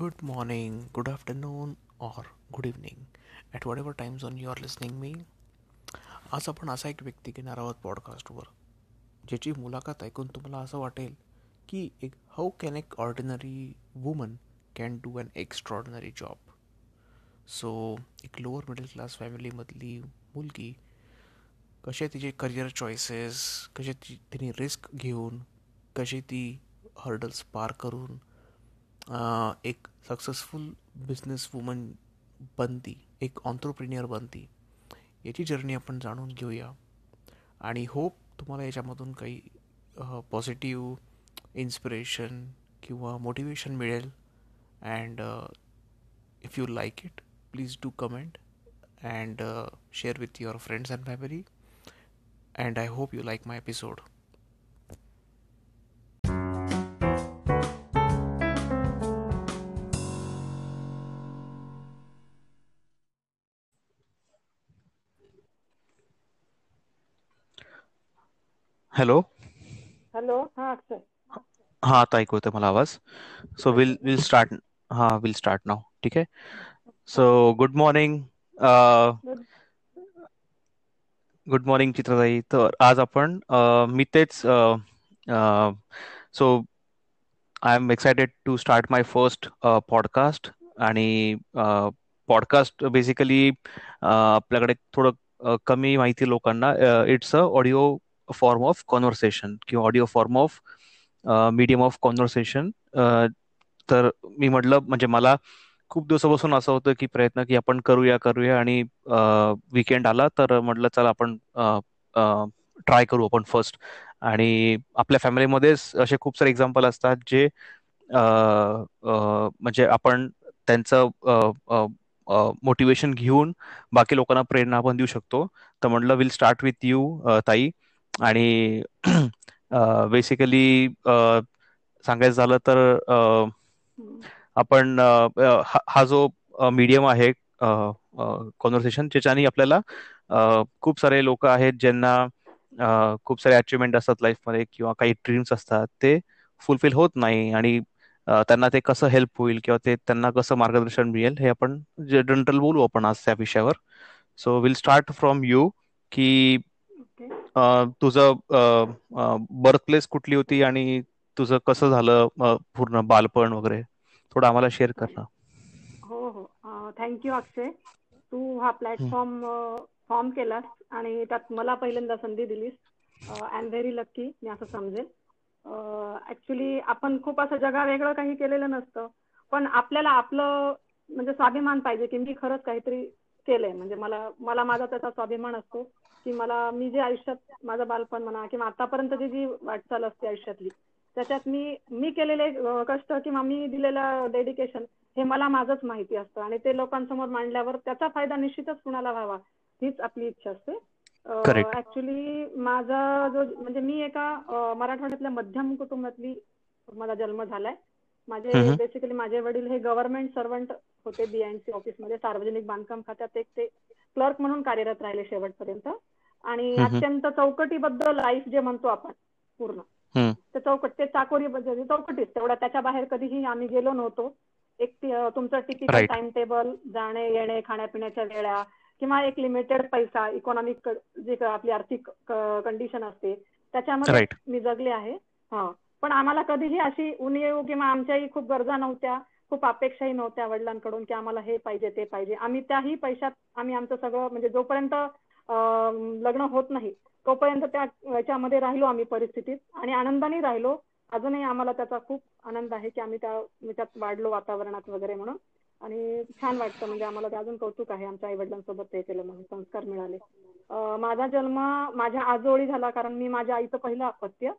good morning, good afternoon, or good evening at whatever time zone you are listening me. आज आपण असा एक व्यक्ती घेणार आहोत पॉडकास्टवर ज्याची मुलाखत ऐकून तुम्हाला असं वाटेल की एक हाऊ कॅन एक ordinary woman can do an extraordinary job so एक लोअर मिडल क्लास फॅमिलीमधली मुलगी कसे तिचे करिअर चॉईसेस कसे ती तिने रिस्क घेऊन कशी ती हर्डल्स पार करून एक सक्सेसफुल बिझनेस वुमन बनती एक ऑन्ट्रोप्रिनियर बनती. याची जर्नी आपण जाणून घेऊया. आणि होप तुम्हाला याच्यामधून काही पॉझिटिव्ह इन्स्पिरेशन किंवा मोटिवेशन मिळेल. And if you like it please do comment and share with your friends and family and I hope you like my episode hello hello हा अक्षय. हा आता ऐकू येतोय मला आवाज. सो विल विल स्टार्ट हा विल स्टार्ट नाव ठीक आहे? So good morning good morning चित्रताई तर आज आपण मी तेच so I am excited to start my first podcast आणि पॉडकास्ट बेसिकली आपल्याकडे थोडं कमी माहिती लोकांना it's a audio form of conversation किंवा audio form of medium of conversation तर मी म्हटलं म्हणजे मला खूप दिवसापासून असं होतं की प्रयत्न की आपण करूया करूया आणि uh, विकेंड आला तर म्हटलं चला आपण uh, uh, ट्राय करू आपण फर्स्ट आणि आपल्या फॅमिलीमध्येच असे खूप सारे एक्झाम्पल असतात जे म्हणजे आपण त्यांचं मोटिवेशन घेऊन बाकी लोकांना प्रेरणा आपण देऊ शकतो. तर म्हटलं विल स्टार्ट विथ यू ताई. आणि बेसिकली सांगायचं झालं तर आपण हा जो मीडियम आहे कॉन्व्हर्सेशन ज्याच्याने आपल्याला खूप सारे लोक आहेत ज्यांना खूप सारे अचिव्हमेंट असतात लाईफमध्ये किंवा काही ड्रीम्स असतात ते फुलफिल होत नाही आणि त्यांना ते कसं हेल्प होईल किंवा ते त्यांना कसं मार्गदर्शन मिळेल हे आपण जनरल बोलू आपण आज त्या विषयावर. So we'll start from you की तुझं बर्थ प्लेस कुठली होती आणि तुझं कसं झालं पूर्ण बालपण वगैरे? थोडं आम्हाला शेअर कर ना. हो हो. थँक्यू अक्षय. तू हा प्लॅटफॉर्म फॉर्म केलास आणि त्यात मला पहिल्यांदा संधी दिलीस. आय एम व्हेरी लक्की मी असं समजेल ऍक्च्युली आपण खूप असं जगा वेगळं काही केलेलं नसतं. पण आपल्याला आपलं म्हणजे स्वाभिमान पाहिजे की मी खरंच काहीतरी केलंय. म्हणजे मला मला माझा त्याचा स्वाभिमान असतो. की मला मी जे आयुष्यात माझं बालपण म्हणा किंवा आतापर्यंतची जी वाटचाल असते आयुष्यातली त्याच्यात मी मी केलेले कष्ट किंवा मी दिलेलं डेडिकेशन हे मला माझंच माहिती असतं. आणि ते लोकांसमोर मांडल्यावर त्याचा फायदा निश्चितच कुणाला व्हावा हीच आपली इच्छा असते. ऍक्च्युली माझा जो म्हणजे मी एका मराठवाड्यातल्या मध्यम कुटुंबातली माझा जन्म झालाय. माझे बेसिकली माझे वडील हे गव्हर्नमेंट सर्वंट होते बीएनसी ऑफिसमध्ये सार्वजनिक बांधकाम खात्यात एक ते क्लर्क म्हणून कार्यरत राहिले शेवटपर्यंत. आणि अत्यंत चौकटीबद्ध लाईफ जे म्हणतो आपण पूर्ण. ते चौकट ते चाकोरी चौकटीच तेवढा त्याच्या बाहेर कधीही आम्ही गेलो नव्हतो. एक तुमचं टिपिकल टाइम टेबल जाणे येणे खाण्यापिण्याच्या वेळा किंवा एक लिमिटेड पैसा इकॉनॉमिक जे आपली आर्थिक कंडिशन असते त्याच्यामध्ये मी जगले आहे. हा. पण आम्हाला कधीही अशी उणीव किंवा आमच्याही खूप गरजा नव्हत्या खूप अपेक्षाही नव्हत्या वडिलांकडून की आम्हाला हे पाहिजे ते पाहिजे. आम्ही त्याही पैशात आम्ही आमचं सगळं म्हणजे जोपर्यंत लग्न होत नाही. तोपर्यंत त्या याच्यामध्ये राहिलो आम्ही परिस्थितीत आणि आनंदाने राहिलो. अजूनही आम्हाला त्याचा खूप आनंद आहे की आम्ही त्या त्यात वाढलो वातावरणात वगैरे म्हणून. आणि छान वाटतं म्हणजे आम्हाला ते अजून कौतुक आहे आमच्या आई वडिलांसोबत ते केलं म्हणून संस्कार मिळाले. माझा जन्म माझ्या आजोळी झाला कारण मी माझ्या आईचं पहिलं अपत्य.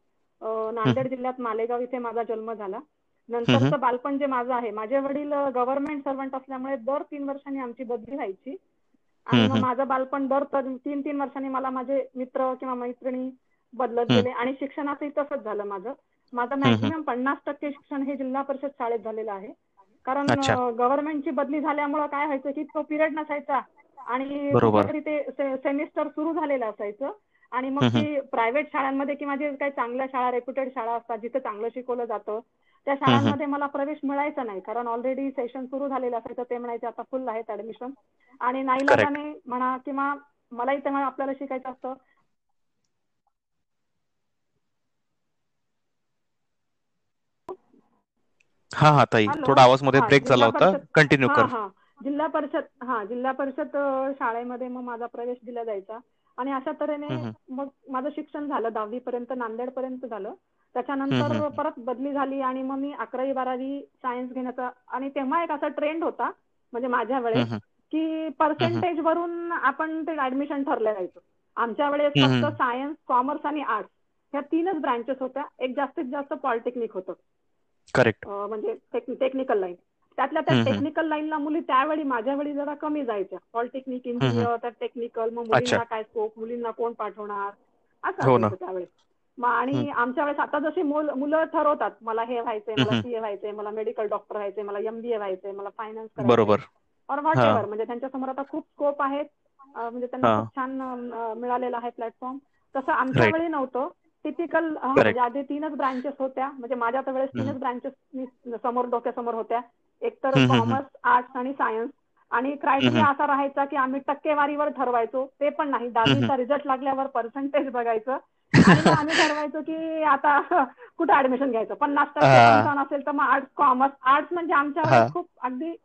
नांदेड जिल्ह्यात मालेगाव इथे माझा जन्म झाला. नंतरचं बालपण जे माझं आहे माझे वडील गव्हर्नमेंट सर्वंट असल्यामुळे दर तीन वर्षांनी आमची बदली व्हायची. आणि मग माझं बालपण दर तीन तीन वर्षांनी मला माझे मित्र किंवा मैत्रिणी बदलत गेले आणि शिक्षणाचंही तसंच झालं माझं. माझं मॅक्झिमम पन्नास टक्के शिक्षण हे जिल्हा परिषद शाळेत झालेलं आहे. कारण गव्हर्नमेंटची बदली झाल्यामुळे काय व्हायचं की तो पिरियड नसायचा आणि ते सेमिस्टर सुरू झालेलं असायचं. आणि मग ती प्रायव्हेट शाळांमध्ये किंवा जे काही चांगल्या शाळा रेप्युटेड शाळा असतात जिथे चांगलं शिकवलं जातं त्या शाळांमध्ये मला प्रवेश मिळायचा नाही. कारण ऑलरेडी सेशन सुरू झालेलं असायचं ते म्हणायचे आता फुल आहेत ऍडमिशन आणि नाईलाजाने म्हणा किंवा मलाही तेव्हा आपल्याला शिकायचं असतं. हा हा ताई. थोडा आवाजमध्ये ब्रेक झाला होता. कंटिन्यू कर. जिल्हा परिषद हा जिल्हा परिषद शाळेमध्ये मग माझा प्रवेश दिला जायचा. आणि अशा तऱ्हेने मग माझं शिक्षण झालं दहावी पर्यंत नांदेड पर्यंत झालं त्याच्यानंतर परत बदली झाली आणि मग मी अकरावी बारावी सायन्स घेण्याचा आणि तेव्हा एक असा ट्रेंड होता म्हणजे माझ्या वेळेस की पर्सेंटेज वरून आपण ते ऍडमिशन ठरलं जायचं. आमच्या वेळेस फक्त सायन्स कॉमर्स आणि आर्ट्स ह्या तीनच ब्रांचेस होत्या. एक जास्तीत जास्त पॉलिटेक्निक होतं. करेक्ट. म्हणजे टेक्निकल लाईन. त्यातल्या त्या टेक्निकल लाईनला मुली त्यावेळी माझ्या वेळी जरा कमी जायच्या. पॉलिटेक्निक इंजिनियर त्या टेक्निकल मग मुलींना काय स्कोप मुलींना कोण पाठवणार? असं हो त्यावेळेस आणि आमच्या वेळेस आता जशी मुलं ठरवतात मला हे व्हायचंय मला सीए व्हायचंय मला मेडिकल डॉक्टर व्हायचंय मला एमबीए व्हायचंय मला फायनान्स बरोबर. और व्हॉट एव्हर म्हणजे त्यांच्यासमोर आता खूप स्कोप आहेत. म्हणजे त्यांना खूप छान मिळालेला आहे प्लॅटफॉर्म तसं आमच्या वेळी नव्हतं. टिपिकल म्हणजे आधी तीनच ब्रांचेस होत्या. म्हणजे माझ्या तर वेळेस तीनच ब्रांचेस समोर डोक्यासमोर होत्या. एक तर कॉमर्स आर्ट्स आणि सायन्स आणि क्रायटेरिया असा राहायचा की आम्ही टक्केवारीवर ठरवायचो ते पण नाही. दहावीचा रिझल्ट लागल्यावर पर्सेंटेज बघायचं. आणि आम्ही ठरवायचो की आता कुठे ऍडमिशन घ्यायचं? पन्नास टक्के असेल तर मग आर्ट्स कॉमर्स आर्ट्स म्हणजे आमच्या खूप अगदी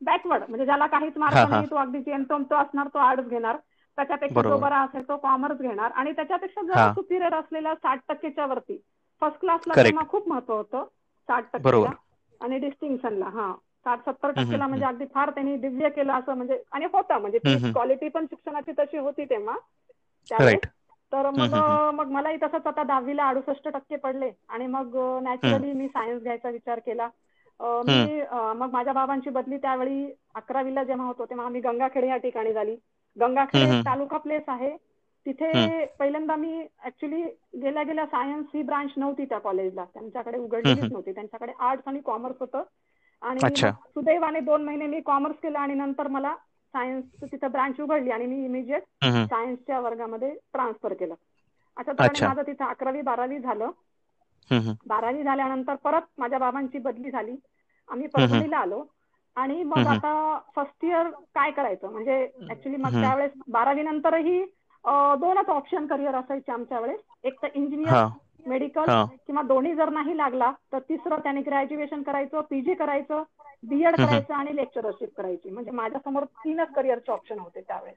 बॅकवर्ड म्हणजे ज्याला काहीच मार्क नाही तो अगदी जेमतोम तो असणार तो आर्ट्स घेणार. त्याच्यापेक्षा जो बरा असेल तो कॉमर्स घेणार. आणि त्याच्यापेक्षा जर सुपिरियर असलेल्या साठ टक्केच्या वरती फर्स्ट क्लासला तेव्हा खूप महत्त्व होतं साठ टक्केच्या. आणि डिस्टिंक्शनला हा. साठ सत्तर टक्केला म्हणजे अगदी फार त्यांनी दिव्य केलं असं म्हणजे आणि होतं म्हणजे क्वालिटी पण शिक्षणाची तशी होती तेव्हा. त्यावेळेस तर मग मग मलाही तसंच आता दहावीला अडुसष्ट टक्के पडले. आणि मग नॅचरली मी सायन्स घ्यायचा विचार केला. मी मग माझ्या बाबांची बदली त्यावेळी अकरावीला जेव्हा होतो तेव्हा आम्ही गंगाखेड या ठिकाणी झाली. गंगाखेड तालुका प्लेस आहे. तिथे पहिल्यांदा मी ऍक्च्युली गेल्या गेल्या सायन्स ही ब्रांच नव्हती त्या कॉलेजला त्यांच्याकडे उघडलेलीच नव्हती. त्यांच्याकडे आर्ट्स आणि कॉमर्स होतं. आणि सुदैवाने दोन महिने मी कॉमर्स केलं आणि नंतर मला सायन्स तिथं ब्रांच उघडली आणि मी इमिजिएट सायन्सच्या वर्गामध्ये ट्रान्सफर केलं. अशा माझं तिथं अकरावी बारावी झालं. बारावी झाल्यानंतर परत माझ्या बाबांची बदली झाली. आम्ही परभणीला आलो. आणि मग आता फर्स्ट इयर काय करायचं? म्हणजे ऍक्च्युली मग त्यावेळेस बारावी नंतरही दोनच ऑप्शन करिअर असायचे आमच्या वेळेस. एक तर इंजिनियर मेडिकल किंवा दोन्ही जर नाही लागला तर तिसरं त्याने ग्रॅज्युएशन करायचं पीजी करायचं बीएड करायचं आणि लेक्चरशिप करायची. म्हणजे माझ्यासमोर तीनच करिअरचे ऑप्शन होते त्यावेळेस.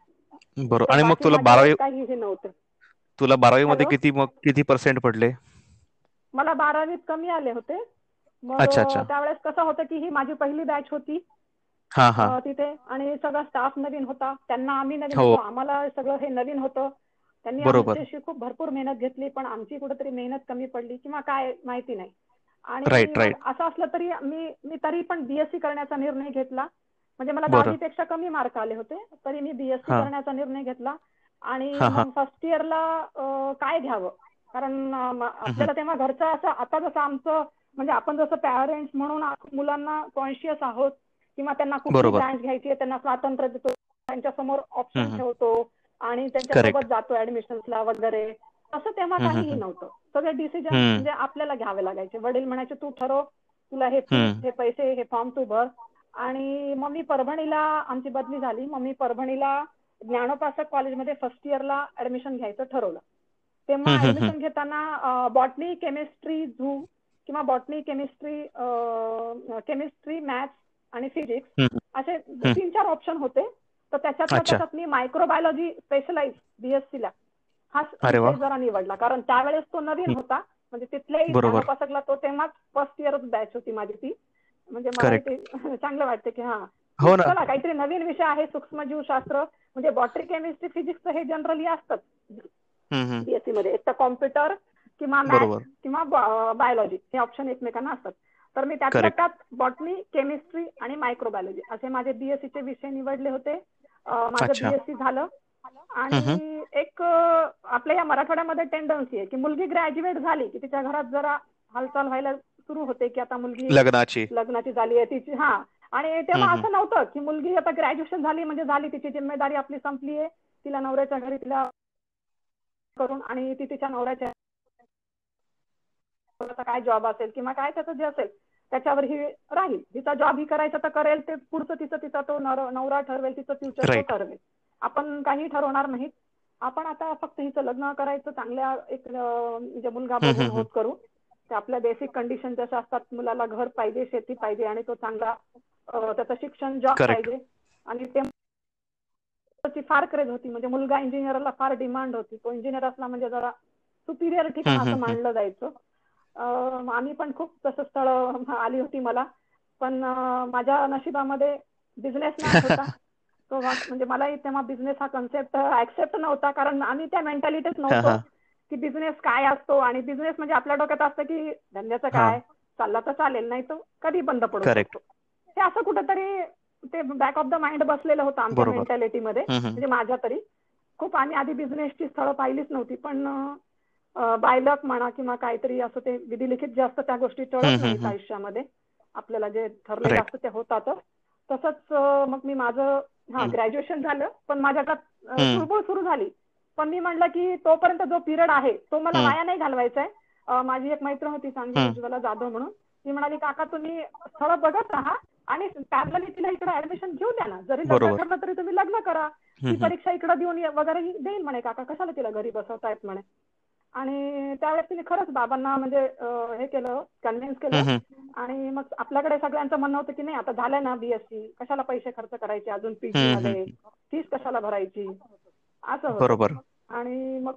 बरोबर. आणि मग तुला बारावी काही हे नव्हतं. तुला बारावी मध्ये किती मग किती पर्सेंट पडले? मला बारावीत कमी आले होते. मग त्यावेळेस कसं होतं की ही माझी पहिली बॅच होती. तिथे. आणि सगळा स्टाफ नवीन होता. त्यांना आम्ही नवीन होतो. आम्हाला सगळं हे नवीन होतं. त्यांनी आमच्याशी खूप भरपूर मेहनत घेतली पण आमची कुठेतरी मेहनत कमी पडली किंवा काय माहिती नाही. आणि असं असलं तरी मी मी तरी पण बीएससी करण्याचा निर्णय घेतला. म्हणजे मला दहावीपेक्षा कमी मार्क आले होते तरी मी बीएससी करण्याचा निर्णय घेतला. आणि फर्स्ट इयरला काय घ्यावं? कारण आपल्याला तेव्हा घरचं असं आता जसं आमचं म्हणजे आपण जसं पॅरेंट्स म्हणून मुलांना कॉन्शियस आहोत किंवा त्यांना कुठली ब्रांच घ्यायची त्यांना स्वातंत्र्य देतो त्यांच्यासमोर ऑप्शन ठेवतो आणि त्यांच्यासोबत जातो ऍडमिशन्सला वगैरे. असं तेव्हा काहीही नव्हतं. सगळे डिसिजन म्हणजे आपल्याला घ्यावे लागायचे. वडील म्हणायचे तू ठरव तुला हे हे पैसे हे फॉर्म तू भर. आणि मग मी परभणीला आमची बदली झाली. मग मी परभणीला ज्ञानोपासक कॉलेजमध्ये फर्स्ट इयरला ऍडमिशन घ्यायचं ठरवलं. तेव्हा ऍडमिशन घेताना बॉटनी केमिस्ट्री झू किंवा बॉटनी केमिस्ट्री केमिस्ट्री मॅथ्स आणि फिजिक्स असे तीन चार ऑप्शन होते. तर त्याच्यात त्याच्यात मी मायक्रोबायोलॉजी स्पेशलाइज बीएससी ला हा जरा निवडला. कारण त्यावेळेस तो नवीन होता. म्हणजे तिथल्याही उपासकला तो तेव्हाच फर्स्ट इयरच बॅच होती माझी ती. म्हणजे मला ते चांगलं वाटतं की हा. चला काहीतरी नवीन विषय आहे सूक्ष्मजीवशास्त्र. म्हणजे बॉटरी केमिस्ट्री फिजिक्स हे जनरली असतात बीएससी मध्ये. एक तर कॉम्प्युटर किंवा मॅथ किंवा बायोलॉजी हे ऑप्शन एकमेकांना असतात. तर मी त्यातल्या त्यात बॉटनी केमिस्ट्री आणि मायक्रोबायोलॉजी असे माझे बीएससी चे विषय निवडले होते. माझं बीएससी झालं. आणि एक आपल्या या मराठवाड्यामध्ये टेंडन्सी आहे की मुलगी ग्रॅज्युएट झाली की तिच्या घरात जरा हालचाल व्हायला सुरू होते की आता मुलगी लग्नाची. लग्नाची झाली आहे तिची हा. आणि तेव्हा असं नव्हतं की मुलगी आता ग्रॅज्युएशन झाली म्हणजे झाली तिची जिम्मेदारी आपली संपली आहे. तिला नवऱ्याच्या घरी तिला करून आणि ती तिच्या नवऱ्याच्या काय जॉब असेल किंवा काय त्याचं जे असेल त्याच्यावर ही राहील. तिचा जॉब ही करायचा तर करेल ते पुढचं तिचं तिचा तो नवरा ठरवेल तिचं फ्युचर तो ठरवेल. आपण काही ठरवणार नाहीत. आपण आता फक्त हिचं लग्न करायचं चांगल्या एक म्हणजे मुलगा बघून होत करू. ते आपल्या बेसिक कंडिशन जशा असतात मुलाला घर पाहिजे शेती पाहिजे आणि तो चांगला त्याचं शिक्षण जॉब पाहिजे. आणि ते फार क्रेज होती. म्हणजे मुलगा इंजिनियरला फार डिमांड होती. तो इंजिनियर असला म्हणजे जरा सुपिरियर ठिकाण असं मानलं जायचं. आम्ही पण खूप तसं स्थळ आली होती मला. पण माझ्या नशिबामध्ये बिझनेसमॅन होता. तो म्हणजे मलाही तेव्हा बिझनेस हा कन्सेप्ट ऍक्सेप्ट नव्हता. कारण आम्ही त्या मेंटॅलिटीच नव्हतो की बिझनेस काय असतो आणि बिझनेस म्हणजे आपल्या डोक्यात असतं की धंद्याचं काय? चालला तर चालेल नाही तो कधी बंद पडू शकतो. हे असं कुठेतरी ते बॅक ऑफ द माइंड बसलेलं होतं आमच्या मेंटॅलिटीमध्ये म्हणजे माझ्या तरी. खूप आम्ही आधी बिझनेसची स्थळं पाहिलीच नव्हती. पण बायलक म्हणा किंवा काहीतरी असं ते विधिलिखित जास्त त्या गोष्टी टळत नाहीत आयुष्यामध्ये. आपल्याला जे ठरलेलं असतं ते होतातच. तसंच मग मी माझं हा ग्रॅज्युएशन झालं पण माझ्यात चुळबुळ सुरू झाली. पण मी म्हणलं की तोपर्यंत जो पिरियड आहे तो मला वाया नाही घालवायचा आहे माझी एक मैत्रीण होती चांगली उज्ज्वला जाधव म्हणून. ती म्हणाली काका तुम्ही स्थळ बघत राहा आणि पॅरलली तिला इकडे ऍडमिशन घेऊ द्या ना. जरी लग्न ठरलं तरी तुम्ही लग्न करा. ती परीक्षा इकडे देऊन वगैरे देईल म्हणे काका कशाला तिला घरी बसवतायत म्हणे? आणि त्यावेळेस तिने खरंच बाबांना म्हणजे हे केलं कन्व्हिन्स केलं. आणि मग आपल्याकडे सगळ्यांचं म्हणणं होतं की नाही आता झालंय ना बीएससी कशाला पैसे खर्च करायचे अजून पीजी मध्ये फीस कशाला भरायची? असं बरोबर. आणि मग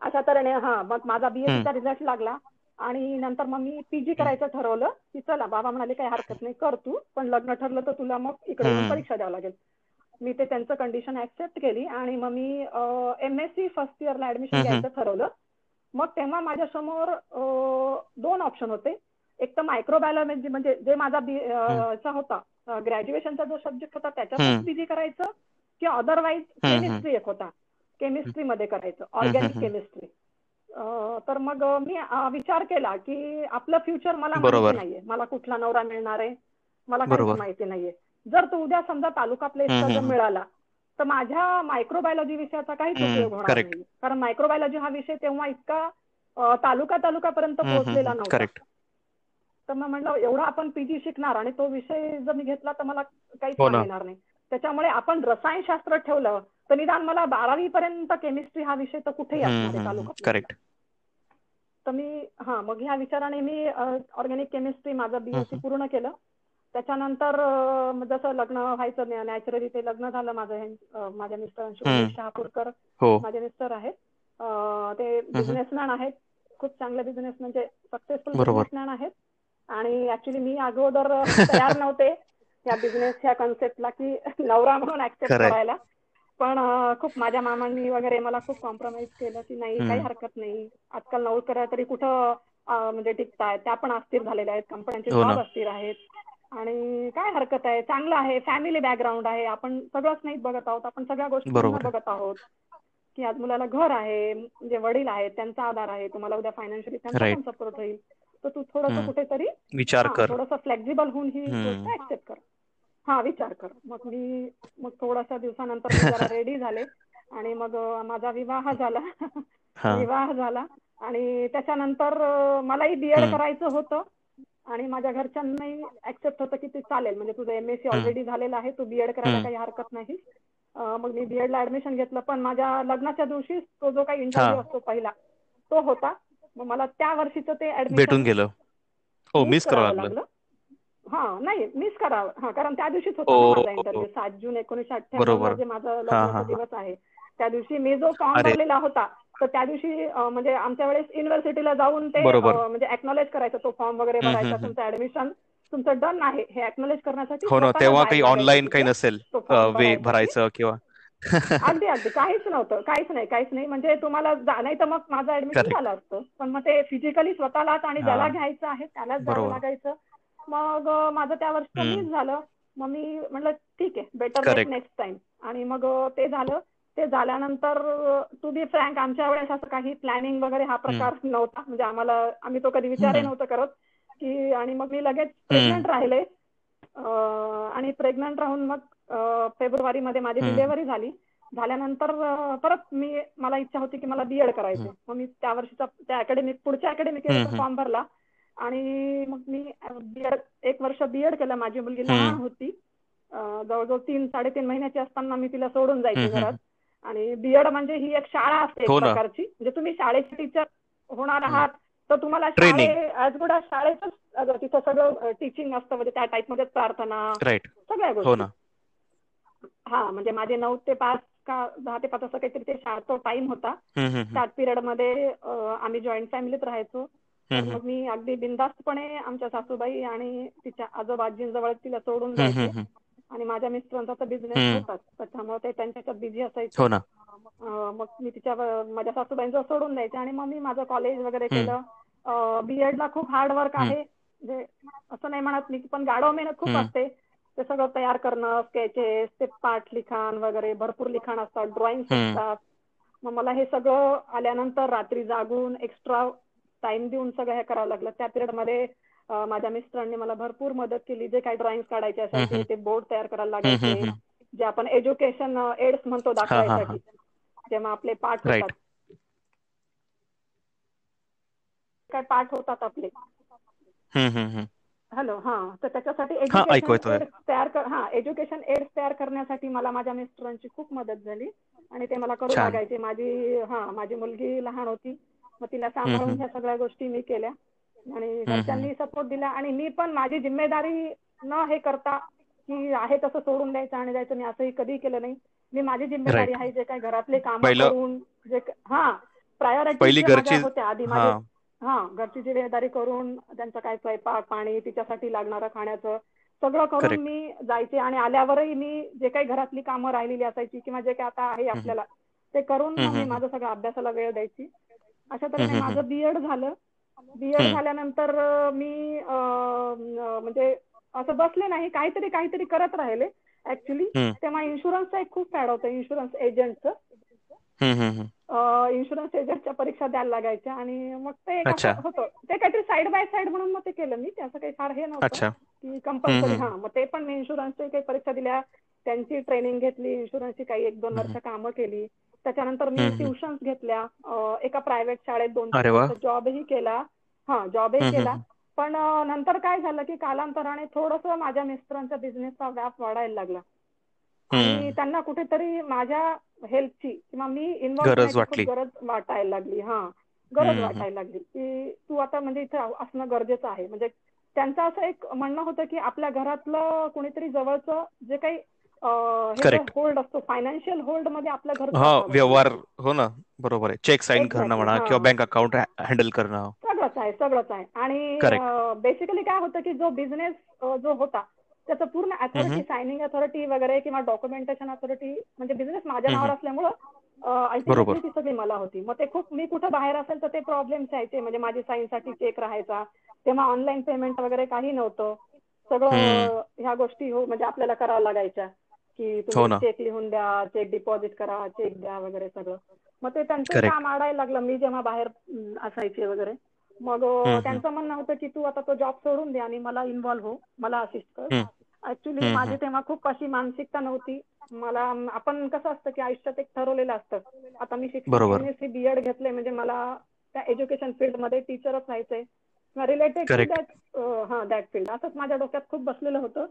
अशा तऱ्हेने हा मग माझा बीएससीचा रिझल्ट लागला. आणि नंतर मग मी पीजी करायचं ठरवलं की चला बाबा म्हणाले काही हरकत नाही कर तू. पण लग्न ठरलं तर तुला मग इकडे परीक्षा द्यावं लागेल. मी ते त्यांचं कंडिशन ऍक्सेप्ट केली आणि मग मी एमएससी फर्स्ट इयरला ऍडमिशन घ्यायचं ठरवलं. मग तेव्हा माझ्यासमोर दोन ऑप्शन होते. एक तर मायक्रोबायोलॉजी म्हणजे जे माझा चा होता ग्रॅज्युएशनचा जो सब्जेक्ट होता त्याच्यातच पीजी करायचं किंवा अदरवाईज केमिस्ट्री एक होता. केमिस्ट्री मध्ये करायचं ऑर्गॅनिक केमिस्ट्री तर मग मी विचार केला की आपलं फ्युचर मला माहिती नाहीये. मला कुठला नवरा मिळणार आहे? मला काहीच माहिती नाहीये. जर तो उद्या समजा तालुका प्लेसचा जर मिळाला तर माझ्या मायक्रोबायोलॉजी विषयाचा काहीच उपयोग होणार नाही. कारण मायक्रोबायोलॉजी हा विषय तेव्हा इतका तालुका तालुकापर्यंत पोहोचलेला नव्हता. तर मग म्हणलं एवढा आपण पीजी शिकणार आणि तो विषय जर मी घेतला तर मला काहीच मिळणार नाही. त्याच्यामुळे आपण रसायनशास्त्र ठेवलं तर निदान मला बारावी पर्यंत केमिस्ट्री हा विषय तर कुठेही असणार तालुका करेक्ट तर मी हा मग ह्या विचाराने मी ऑर्गॅनिक केमिस्ट्री माझं बीएससी पूर्ण केलं. त्याच्यानंतर जसं लग्न व्हायचं नॅचरली ते लग्न झालं माझं माझ्या मिस्टरांशी शहापूरकर माझे मिस्टर आहेत. ते बिझनेसमॅन आहेत. खूप चांगले बिझनेस म्हणजे सक्सेसफुल बिझनेसमॅन आहेत. आणि ऍक्च्युली मी अगोदर तयार नव्हते या बिझनेस ह्या कन्सेप्टला की नवरा म्हणून ऍक्सेप्ट करायला. पण खूप माझ्या मामांनी वगैरे मला खूप कॉम्प्रोमाइज केलं की नाही काही हरकत नाही. आजकाल नोकऱ्या तरी कुठं म्हणजे टिकतायत. त्या पण अस्थिर झालेल्या आहेत. कंपन्यांचे जॉब अस्थिर आहेत. आणि काय हरकत आहे? चांगलं आहे. फॅमिली बॅकग्राऊंड आहे. आपण सगळंच नाही बघत आहोत. आपण सगळ्या गोष्टी बघत आहोत. की आज मुलाला घर आहे म्हणजे वडील आहेत त्यांचा आधार आहे. तुम्हाला उद्या फायनान्शियली त्यांचा पण सपोर्ट होईल. तर तू थोडस कुठेतरी विचार कर. थोडस फ्लेक्झिबल होऊन ही गोष्ट ऍक्सेप्ट कर. हा विचार कर. मग मी मग थोड्याशा दिवसानंतर जरा रेडी झाले. आणि मग माझा विवाह झाला. विवाह झाला. आणि त्याच्यानंतर मलाही बीएड करायचं होतं. आणि माझ्या घरच्यांनाही ऍक्सेप्ट होतं की ते चालेल. म्हणजे तुझं एमएससी ऑलरेडी झालेलं आहे. तू बीएड करायला काही हरकत नाही. मग मी बीएडला ऍडमिशन घेतलं. पण माझ्या लग्नाच्या दिवशी तो जो काही इंटरव्ह्यू असतो पहिला तो होता. मग मला त्या वर्षीचं ते ऍडमिशन भेटून गेलं. हो मिस करावं लागलं. हा नाही मिस करावं. हा कारण त्या दिवशीच होता माझा इंटरव्ह्यू सात जून एकोणीशे अठ्ठ्याण्णव जे माझा लग्नाचा दिवस आहे. त्या दिवशी मी जो फॉर्म भरलेला होता तर त्या दिवशी म्हणजे आमच्या वेळेस युनिव्हर्सिटीला जाऊन ते म्हणजे अॅक्नॉलेज करायचं तो फॉर्म वगैरे भरायचा तुमचं ऍडमिशन तुमचं डन आहे हे अॅक्नॉलेज करण्यासाठी हो ना तेव्हा काही ऑनलाईन काही नसेल वे भरायचं. किंवा. अगदी अगदी. काहीच नव्हतं काहीच नाही काहीच नाही. म्हणजे तुम्हाला नाही तर मग माझं ऍडमिशन झालं असतं. पण मग ते फिजिकली स्वतःलाच आणि ज्याला घ्यायचं आहे त्यालाच जावं लागायचं. मग माझं त्या वर्षी झालं. मग मी म्हटलं ठीक आहे बेटर नेक्स्ट टाइम आणि मग ते झालं. ते झाल्यानंतर टू बी फ्रँक आमच्या वेळेस असं काही प्लॅनिंग वगैरे हा प्रकार नव्हता. म्हणजे आम्हाला आम्ही तो कधी विचारही नव्हतं करत की आणि मग मी लगेच प्रेग्नंट राहिले. आणि प्रेग्नंट राहून मग फेब्रुवारी मध्ये माझी डिलेव्हरी झाली. झाल्यानंतर परत मी मला इच्छा होती की मला बीएड करायचं. मग मी त्या वर्षीचा त्या अकॅडमिक पुढच्या अकॅडमिक फॉर्म भरला. आणि मग मी बीएड एक वर्ष बीएड केलं. माझी मुलगी लहान होती. जवळजवळ तीन साडेतीन महिन्याची असताना मी तिला सोडून जायची घरात. आणि बीएड म्हणजे ही एक शाळा असते एक हो. प्रकारची. म्हणजे तुम्ही शाळेचे टीचर होणार आहात तर तुम्हाला. ॲज गुड शाळेतच अगं तिथं सगळं टीचिंग असतं. म्हणजे त्या टाईपमध्ये प्रार्थना सगळ्या हो गोष्टी. हा म्हणजे माझे नऊ ते पाच का दहा ते पाच असं काहीतरी ते शाळेचा टाइम होता. त्याच पिरियडमध्ये आम्ही जॉईंट फॅमिलीत राहायचो. मग मी अगदी बिनधास्तपणे आमच्या सासूबाई आणि तिच्या आजोबाजींजवळ तिला सोडून जायचे. आणि माझ्या मिस्टरांचा तर बिझनेस. होताच. त्याच्यामुळे ते त्यांच्यात बिझी असायचे. हो ना. मग मी तिच्या माझ्या सासूबाईंजवळ सोडून द्यायचे आणि मग मी माझं कॉलेज वगैरे केलं. बीएड ला खूप हार्ड वर्क आहे. म्हणजे असं नाही म्हणत मी पण गाढव मेहनत खूप. असते. ते सगळं तयार करणं स्केचेस ते पाठ लिखाण वगैरे भरपूर लिखाण असतात ड्रॉइंग. असतात. मग मला हे सगळं आल्यानंतर रात्री जागून एक्स्ट्रा टाइम देऊन सगळं हे करावं लागलं. त्या पिरियडमध्ये माझ्या मिस्टरांनी मला भरपूर मदत केली जे काही ड्रॉइंग काढायचे असायचे. ते बोर्ड तयार करायला लागायचे. जे आपण एज्युकेशन एड्स म्हणतो. दाखवायसाठी जेव्हा आपले पाठ. होतात काय पाठ होतात आपले. हॅलो हा तर त्याच्यासाठी एज्युकेशन तयार हा एज्युकेशन एड्स तयार करण्यासाठी मला माझ्या मिस्टरांची खूप मदत झाली आणि ते मला करू. लागायचे माझी हा माझी मुलगी लहान होती मग तिला सांभाळून. ह्या सगळ्या गोष्टी मी केल्या आणि घरच्यांनी सपोर्ट दिला आणि मी पण माझी जिम्मेदारी न हे करता की आहे तसं सोडून द्यायचं आणि द्यायचं मी असंही कधी केलं नाही मी माझी जिम्मेदारी. आहे जे काही घरातले काम करून जे हा प्रायोरिटी होत्या आधी हा घरची जिम्मेदारी करून त्यांचं काय स्वयंपाक पाणी तिच्यासाठी लागणारं खाण्याचं सगळं करून. मी जायचे आणि आल्यावरही मी जे काही घरातली कामं राहिलेली असायची किंवा जे काही आता आहे आपल्याला ते करून मी. माझं सगळं अभ्यासाला वेळ द्यायची अशा तऱ्हेने. माझं बीएड झालं बीएड हम्म. झाल्यानंतर मी म्हणजे असं बसले नाही काहीतरी काहीतरी करत राहिले ऍक्च्युली. तेव्हा इन्शुरन्सचा एक खूप फॅड होतं इन्शुरन्स एजंटचं. इन्शुरन्स एजंटच्या परीक्षा द्यायला लागायच्या आणि मग ते होतं ते काहीतरी साईड बाय साईड म्हणून मग ते केलं मी ते असं काही फार हे नव्हतं की कंपल्सरी. हा मग ते पण मी इन्शुरन्सची काही परीक्षा दिल्या त्यांची ट्रेनिंग घेतली इन्शुरन्सची काही एक दोन वर्ष कामं केली त्याच्यानंतर मी. ट्युशन्स घेतल्या एका प्रायव्हेट शाळेत दोन. जॉबही केला हा जॉबही केला. पण नंतर काय झालं की कालांतराने थोडस माझ्या मिस्टरांच्या बिझनेसचा व्याप वाढायला लागला आणि. त्यांना कुठेतरी माझ्या हेल्पची किंवा मी इन्व्हॉल्व गरज वाटायला लागली हा गरज. वाटायला लागली की तू आता म्हणजे इथे असणं गरजेचं आहे म्हणजे त्यांचं असं एक म्हणणं होतं की आपल्या घरातलं कोणीतरी जवळचं जे काही Correct. होल्ड असतो फायनान्शियल होल्डमध्ये आपलं घर हा. व्यवहार हो ना बरोबर आहे. चेक साईन करणं म्हणा. किंवा बँक अकाउंट हँडल करणं. सगळंच आहे सगळंच आहे. आणि. बेसिकली काय होतं की जो बिझनेस जो होता त्याचं पूर्ण अथॉरिटी सायनिंग अथॉरिटी वगैरे किंवा डॉक्युमेंटेशन अथॉरिटी म्हणजे बिझनेस माझ्या नावावर असल्यामुळं ती सगळी मला होती. मग ते खूप मी कुठं बाहेर असेल तर ते प्रॉब्लेम्स यायचे. म्हणजे माझी साईनसाठी चेक राहायचा. तेव्हा ऑनलाईन पेमेंट वगैरे काही नव्हतं. सगळं. ह्या गोष्टी हो म्हणजे आपल्याला कराव्या लागायच्या. की हो तुम्ही. चेक लिहून द्या चेक डिपॉझिट करा चेक द्या वगैरे सगळं मग ते त्यांचं. काम आडायला लागलं मी जेव्हा बाहेर असायचे वगैरे मग. त्यांचं म्हणणं होतं की तू आता तो जॉब सोडून दे आणि मला इन्व्हॉल्व्ह हो मला असिस्ट कर. ऍक्च्युली माझी. तेव्हा खूप अशी मानसिकता नव्हती मला आपण कसं असतं की आयुष्यात एक ठरवलेलं असतं आता मी शिक्षण बीएड घेतले म्हणजे मला त्या एज्युकेशन फील्डमध्ये टीचरच व्हायचंय रिलेटेड. दॅट हा दॅट फील्ड असंच माझ्या डोक्यात खूप बसलेलं होतं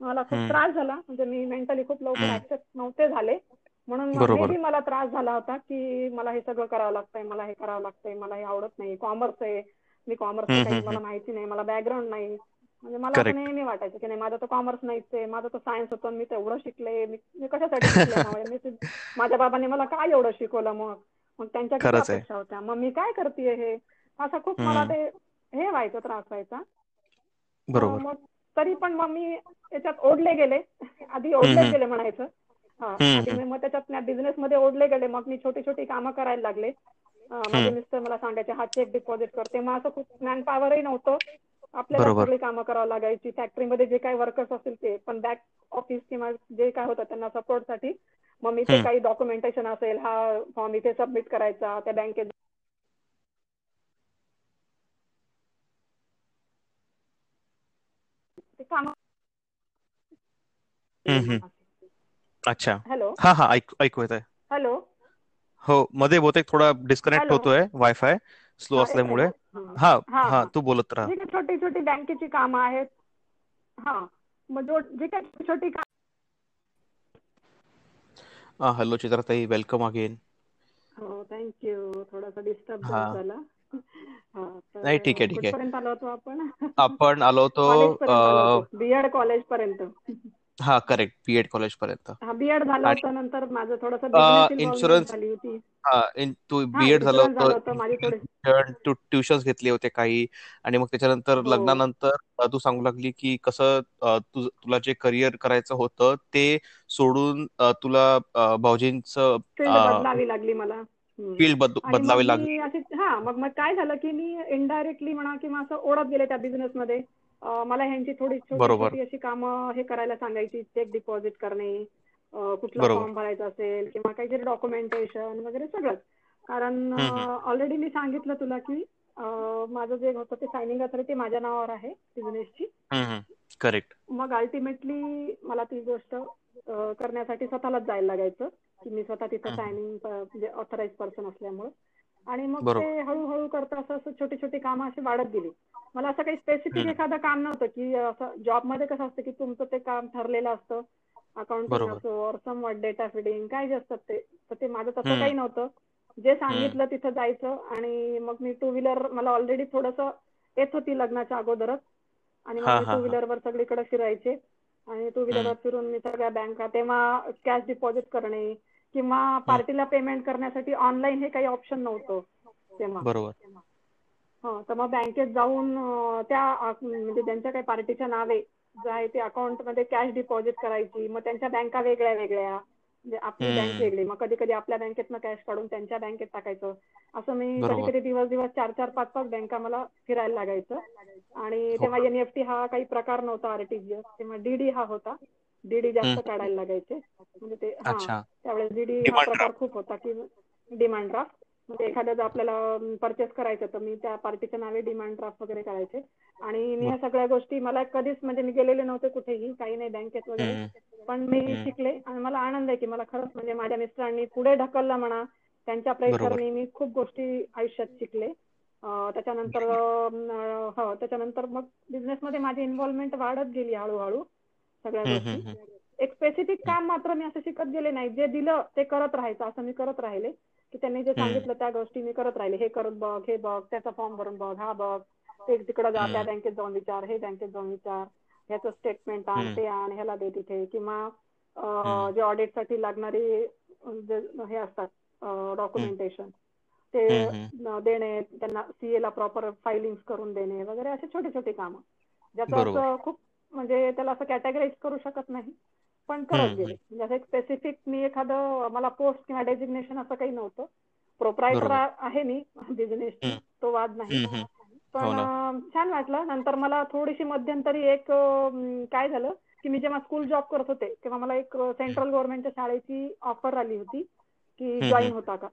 मला खूप. त्रास झाला. म्हणजे मी मेंटली खूप लवकर. ऍक्सेप्ट नव्हते झाले. म्हणून मला त्रास झाला होता की मला हे सगळं करावं लागतंय मला हे करावं लागतंय मला हे आवडत नाही. कॉमर्स आहे. मी काही हम्म, मला माहिती नाही मला बॅकग्राऊंड नाही. म्हणजे मला. नेहमी वाटायचं की नाही माझं तर कॉमर्स नाहीच आहे माझं तर सायन्स होतं मी तेवढं शिकले. मी कशासाठी शिकले? माझ्या बाबांनी मला काय एवढं शिकवलं मग? मग त्यांच्या किती. अपेक्षा होत्या? मग मी काय करते हे? असं खूप मला. ते हे व्हायचं त्रास व्हायचा. बरोबर. मग तरी पण मग मी त्याच्यात ओढले गेले. आधी ओढले. गेले म्हणायचं. हा मी मग त्याच्यात बिझनेस मध्ये ओढले गेले. मग मी छोटी छोटी कामं करायला लागले. माझे. मिस्टर मला सांगायचे हा चेक डिपॉझिट करते मग असं खूप मॅन पॉवरही नव्हतं. आपल्याला. सगळी कामं करावं लागायची. फॅक्टरीमध्ये जे काही वर्कर्स असतील ते. पण बॅक ऑफिस किंवा जे काय होतं त्यांना सपोर्टसाठी मग मी ते. काही डॉक्युमेंटेशन असेल हा फॉर्म इथे सबमिट करायचा त्या बँकेत ते. अच्छा. हॅलो. हा हा ऐकू येत आहे हॅलो. हो मध्ये बहुतेक थोडा डिस्कनेक्ट होतोय वायफाय स्लो असल्यामुळे. हं. हा हा तू बोलत राहा. छोटी छोटी बँकेची कामं आहेत हा. मग जो काही छोटी कामं हॅलो चित्राताई वेलकम अगेन हो थँक्यू थोडासा डिस्टर्ब झाला. नाही ठीक आहे ठीक आहे. कुठपर्यंत आलो होतो आपण? आपण आलो होतो बीएड कॉलेज पर्यंत हा करेक्ट बीएड कॉलेज पर्यंत हा बीएड झालं होतं नंतर माझं थोडंसं इन्शुरन्स झाली होती. इन तू बीएड झालं होतं तू ट्युशन्स घेतले होते काही आणि मग त्याच्यानंतर हो. लग्नानंतर तू सांगू लागली की कसं तुला जे करिअर करायचं होतं ते सोडून तुला भाऊजींचं लागली मला. फील्ड बदलावी लागली. हा मग मग काय झालं की मी इनडायरेक्टली म्हणा किंवा असं ओढत गेले त्या बिझनेसमध्ये मला ह्यांची थोडी छोटी अशी कामं हे करायला सांगायची चेक डिपॉझिट करणे कुठला फॉर्म भरायचा असेल किंवा काहीतरी डॉक्युमेंटेशन वगैरे सगळंच. कारण ऑलरेडी मी सांगितलं तुला की माझं जे होतं ते सायनिंग अथॉरिटी माझ्या नावावर आहे बिझनेसची करेक्ट मग अल्टिमेटली मला ती गोष्ट करण्यासाठी स्वतःलाच जायला लागायचं. की मी स्वतः तिथं सायनिंग म्हणजे ऑथराईज पर्सन असल्यामुळे. आणि मग ते हळूहळू करता असं असं छोटी छोटी कामं अशी वाढत गेली. मला असं काही स्पेसिफिक एखादं काम नव्हतं की असं जॉबमध्ये कसं असतं की तुमचं ते काम ठरलेलं असतं. अकाउंटिंग असो और सम डेटा फिडिंग काय जे असतात ते. तर ते माझं तसं काही नव्हतं. जे सांगितलं तिथं जायचं आणि मग मी टू व्हीलर मला ऑलरेडी थोडंसं येत होती लग्नाच्या अगोदरच. आणि मग टू हा व्हीलरवर सगळीकडे फिरायचे. आणि टू व्हीलरवर फिरून मी सगळ्या बँका तेव्हा कॅश डिपॉझिट करणे किंवा पार्टीला पेमेंट करण्यासाठी ऑनलाईन हे काही ऑप्शन नव्हतं तेव्हा. बरोबर. हो तर मग बँकेत जाऊन त्या म्हणजे ज्यांच्या काही पार्टीच्या नावे जे आहे ते अकाउंटमध्ये कॅश डिपॉझिट करायची मग त्यांच्या बँका वेगळ्या वेगळ्या आपली बँक वेगळी. मग कधी कधी आपल्या बँकेतनं कॅश काढून त्यांच्या बँकेत टाकायचं. असं मी कधी कधी दिवस दिवस चार चार पाच पाच बँका मला फिरायला लागायचं. आणि हो तेव्हा का? एनईएफटी हा काही प्रकार नव्हता आरटीजीएस तेव्हा डीडी हा होता. डीडी जास्त काढायला लागायचे. म्हणजे ते हा. अच्छा. त्यावेळेस डीडी हा प्रकार खूप होता की डिमांड ड्राफ्ट म्हणजे एखाद्या जर आपल्याला परचेस करायचं तर मी त्या पार्टीच्या नावे डिमांड ड्राफ्ट वगैरे करायचे. आणि मी ह्या सगळ्या गोष्टी मला कधीच म्हणजे मी गेलेले नव्हते कुठेही काही नाही बँकेत वगैरे. पण मी शिकले आणि मला आनंद आहे की मला खरंच म्हणजे माझ्या मिस्टरांनी पुढे ढकललं म्हणा त्यांच्या प्रेशरनी मी खूप गोष्टी आयुष्यात शिकले. त्याच्यानंतर हो त्याच्यानंतर मग बिझनेसमध्ये माझी इन्व्हॉल्वमेंट वाढत गेली हळूहळू सगळ्या गोष्टी. एक स्पेसिफिक काम मात्र मी असं शिकत गेले नाही. जे दिलं ते करत राहायचं असं मी करत राहिले. की त्यांनी जे सांगितलं त्या गोष्टी मी करत राहिले. हे करत बघ हे बघ त्याचा फॉर्म भरून बघ हा बघ. ते तिकडं जा त्या बँकेत जाऊन विचार हे बँकेत जाऊन विचार. ह्याचं स्टेटमेंट आण ते आण ह्याला दे तिथे. किंवा जे ऑडिटसाठी लागणारे अं, जे हे असतात डॉक्युमेंटेशन ते देणे त्यांना सीए ला प्रॉपर फायलिंग करून देणे वगैरे असे छोटे छोटे कामं. ज्याचं असं खूप म्हणजे त्याला असं कॅटेगराईज करू शकत नाही. पण करत गेले म्हणजे असं एक स्पेसिफिक मी एखादं मला पोस्ट किंवा डेजिग्नेशन असं काही नव्हतं. प्रोप्रायटर आहे मी बिझनेसची हम्म. तो वाद नाही. हो पण अं, छान वाटलं. नंतर मला थोडीशी मध्यंतरी एक काय झालं की मी जेव्हा स्कूल जॉब करत होते तेव्हा मला एक सेंट्रल गव्हर्नमेंटच्या शाळेची ऑफर आली होती की जॉईन होता का?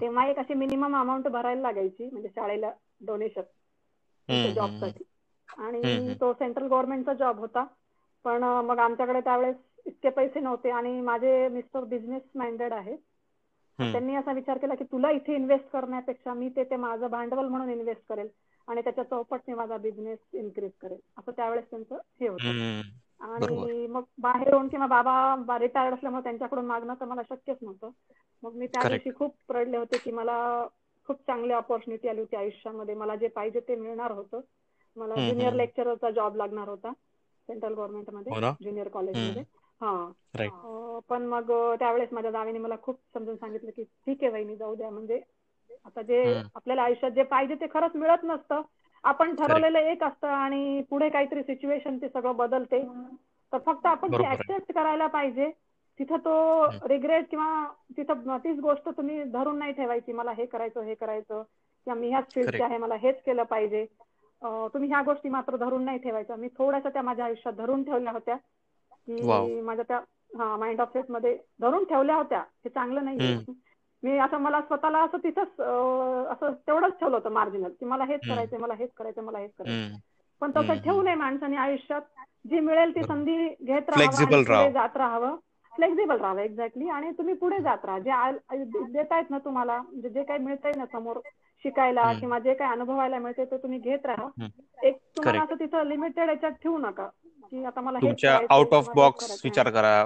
तेव्हा एक अशी मिनिमम अमाऊंट भरायला लागायची म्हणजे शाळेला डोनेशन जॉबसाठी आणि तो सेंट्रल गव्हर्नमेंटचा जॉब होता. पण मग आमच्याकडे त्यावेळेस इतके पैसे नव्हते आणि माझे मिस्टर बिझनेस माइंडेड आहेत. त्यांनी असा विचार केला की तुला इथे इन्व्हेस्ट करण्यापेक्षा मी ते ते माझं भांडवल म्हणून इन्व्हेस्ट करेल आणि त्याच्या चौपटने माझा बिझनेस इन्क्रीज करेल. असं त्यावेळेस त्यांचं हे होतं. आणि मग बाहेर येऊन किंवा बाबा रिटायर्ड असल्यामुळे त्यांच्याकडून मागणं तर मला शक्यच नव्हतं. मग मी त्या दिवशी खूप रडले होते की मला खूप चांगली ऑपॉर्च्युनिटी आली होती आयुष्यामध्ये. मला जे पाहिजे ते मिळणार होतं. मला ज्युनियर हम्म. लेक्चररचा जॉब लागणार होता. सेंट्रल गव्हर्नमेंटमध्ये हो ज्युनियर कॉलेजमध्ये. हा. पण मग त्यावेळेस माझ्या जावेने मला खूप समजून सांगितलं की ठीक आहे वहिनी जाऊ द्या. म्हणजे आता जे आपल्याला आयुष्यात जे पाहिजे ते खरंच मिळत नसतं. आपण ठरवलेलं एक असतं आणि पुढे काहीतरी सिच्युएशन ते सगळं बदलते. तर फक्त आपण ती ऍक्सेप्ट करायला पाहिजे. तिथं तो रिग्रेट किंवा तिथं तीच गोष्ट तुम्ही धरून नाही ठेवायची. मला हे करायचं हे करायचं. किंवा मी ह्याच फील्डचे आहे मला हेच केलं पाहिजे. तुम्ही ह्या गोष्टी मात्र धरून नाही ठेवायच्या. मी थोड्याशा त्या माझ्या आयुष्यात धरून ठेवल्या होत्या. की माझ्या त्या हा माइंड ऑफ सेटमध्ये धरून ठेवल्या होत्या. हे चांगलं हम्म. मी असं मला स्वतःला असं तिथंच असं तेवढंच ठेवलं होतं मार्जिनल की मला हेच करायचंय मला हेच करायचंय मला हेच करायचं पण तसं ठेवू नये माणसाने आयुष्यात. जी मिळेल ती संधी घेत राहावं जात राहावं. फ्लेक्झिबल राहावं एक्झॅक्टली आणि तुम्ही पुढे जात राहा. जे देतायत ना तुम्हाला म्हणजे जे काही मिळतंय ना समोर शिकायला किंवा जे काही अनुभवायला मिळते ते तुम्ही घेत राहा. एक तुम्हाला असं तिथं लिमिटेड याच्यात ठेवू नका. की आता मला तुमच्या आउट ऑफ बॉक्स विचार करा.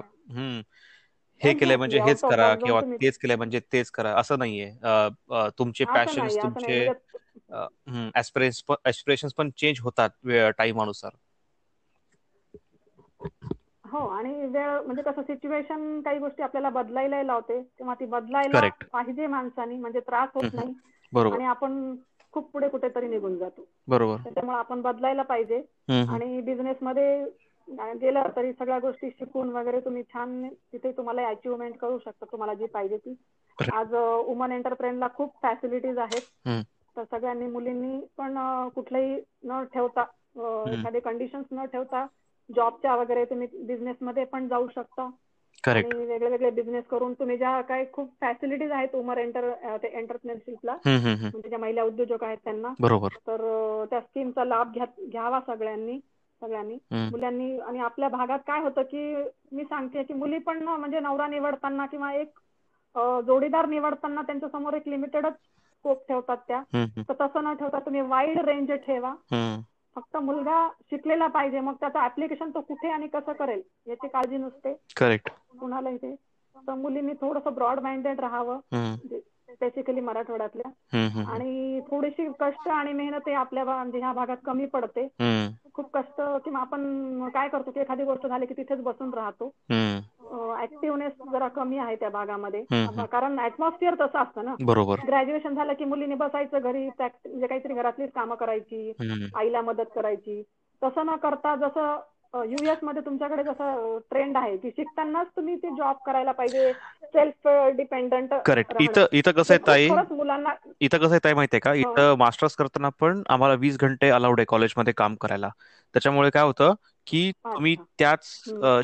हे केलंय म्हणजे हेच करा किंवा तेच केलंय म्हणजे तेच करा. असं नाहीये. तुमचे पॅशन तुमचे ऍस्पिरेशन पण चेंज होतात टाइम अनुसार. हो आणि वेळ म्हणजे कसं सिच्युएशन काही गोष्टी आपल्याला बदलायला लावते. तेव्हा ती बदलायला पाहिजे माणसानी म्हणजे त्रास होत नाही. आणि आपण खूप पुढे कुठेतरी निघून जातो. बरोबर. त्याच्यामुळे आपण बदलायला पाहिजे आणि बिझनेस मध्ये गेलं तरी सगळ्या गोष्टी शिकून वगैरे तुम्ही छान तिथे तुम्हाला अचिव्हमेंट करू शकता तुम्हाला जी पाहिजे ती. आज वुमन एंटरप्रेनला खूप फॅसिलिटीज आहेत. तर सगळ्यांनी मुलींनी पण कुठलंही न ठेवता एखादे कंडिशन्स न ठेवता जॉबच्या वगैरे तुम्ही बिझनेस मध्ये पण जाऊ शकता. आणि वेगळे वेगळे बिझनेस करून तुम्ही ज्या काही खूप फॅसिलिटीज आहेत उमर एंटर एंटरप्रेनरशिपला म्हणजे ज्या महिला उद्योजक आहेत त्यांना बरोबर. तर त्या स्कीमचा लाभ घ्यावा सगळ्यांनी सगळ्यांनी. मुलांनी आणि आपल्या भागात काय होतं की मी सांगते की मुली पण म्हणजे नवरा निवडताना किंवा एक जोडीदार निवडताना त्यांच्यासमोर एक लिमिटेडच स्कोप ठेवतात त्या. तर तसं न ठेवता तुम्ही वाईड रेंज ठेवा. फक्त मुलगा शिकलेला पाहिजे. मग त्याचं ऍप्लिकेशन तो कुठे आणि कसं करेल याची काळजी नसते. करेक्ट कुणाला इथे तर मुलींनी थोडस ब्रॉड माइंडेड राहावं. बेसिकली मराठवाड्यातल्या. आणि थोडीशी कष्ट आणि मेहनत आपल्या म्हणजे ह्या भागात कमी पडते. खूप कष्ट किंवा आपण काय करतो की एखादी गोष्ट झाली की तिथेच बसून राहतो. ऍक्टिव्हनेस जरा कमी आहे त्या भागामध्ये. कारण ऍटमॉस्फिअर तसं असतं ना. बरोबर. ग्रॅज्युएशन झालं की मुलींनी बसायचं घरी म्हणजे काहीतरी घरातलीच कामं करायची आईला मदत करायची. तसं न करता जसं युएसमध्ये तुमच्याकडे जसं ट्रेंड आहे की शिकतानाच तुम्ही ते जॉब करायला पाहिजे सेल्फ डिपेंडंट करेक्ट इथं इथं कसं आहे ताई? मुलांना इथं कसं आहे ताई माहितीये का? इथं मास्टर्स करताना पण आम्हाला वीस घंटे अलाउड आहे कॉलेजमध्ये काम करायला. त्याच्यामुळे काय होतं की तुम्ही त्याच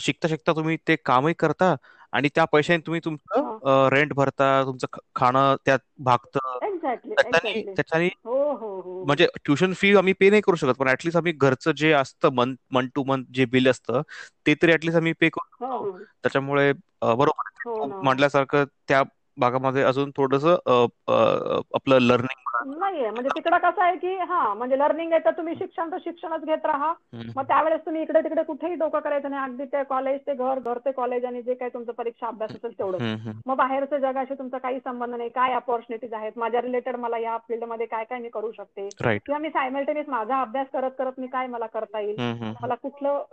शिकता शिकता तुम्ही ते कामही करता आणि त्या पैशाने तुम्ही तुमचं रेंट भरता तुमचं खाणं त्यात भागतं. त्याच्याने हो, हो, हो. म्हणजे ट्युशन फी आम्ही पे नाही करू शकत पण ऍटलीस्ट आम्ही घरचं जे असतं मंथ मंथ टू मंथ जे बिल असतं ते तरी ऍटलीस्ट आम्ही पे करू शकतो. त्याच्यामुळे बरोबर म्हटल्यासारखं त्या भागामध्ये अजून थोडस आपलं लर्निंग नाहीये. म्हणजे तिकडं कसं आहे की हा म्हणजे लर्निंग आहे तर तुम्ही शिक्षण तर शिक्षणच घेत राहा. मग त्यावेळेस तुम्ही इकडे तिकडे कुठेही डोकं करायचं नाही. अगदी ते कॉलेज ते घर घर ते कॉलेज आणि जे काही तुमचं परीक्षा अभ्यास असेल तेवढं मग बाहेरचं जगाशी तुमचा काही संबंध नाही. काय अपॉर्च्युनिटीज आहेत? माझ्या रिलेटेड मला या फील्डमध्ये काय काय मी करू शकते? किंवा मी सायमल्टेनियस माझा अभ्यास करत करत मी काय मला करता येईल? मला कुठलं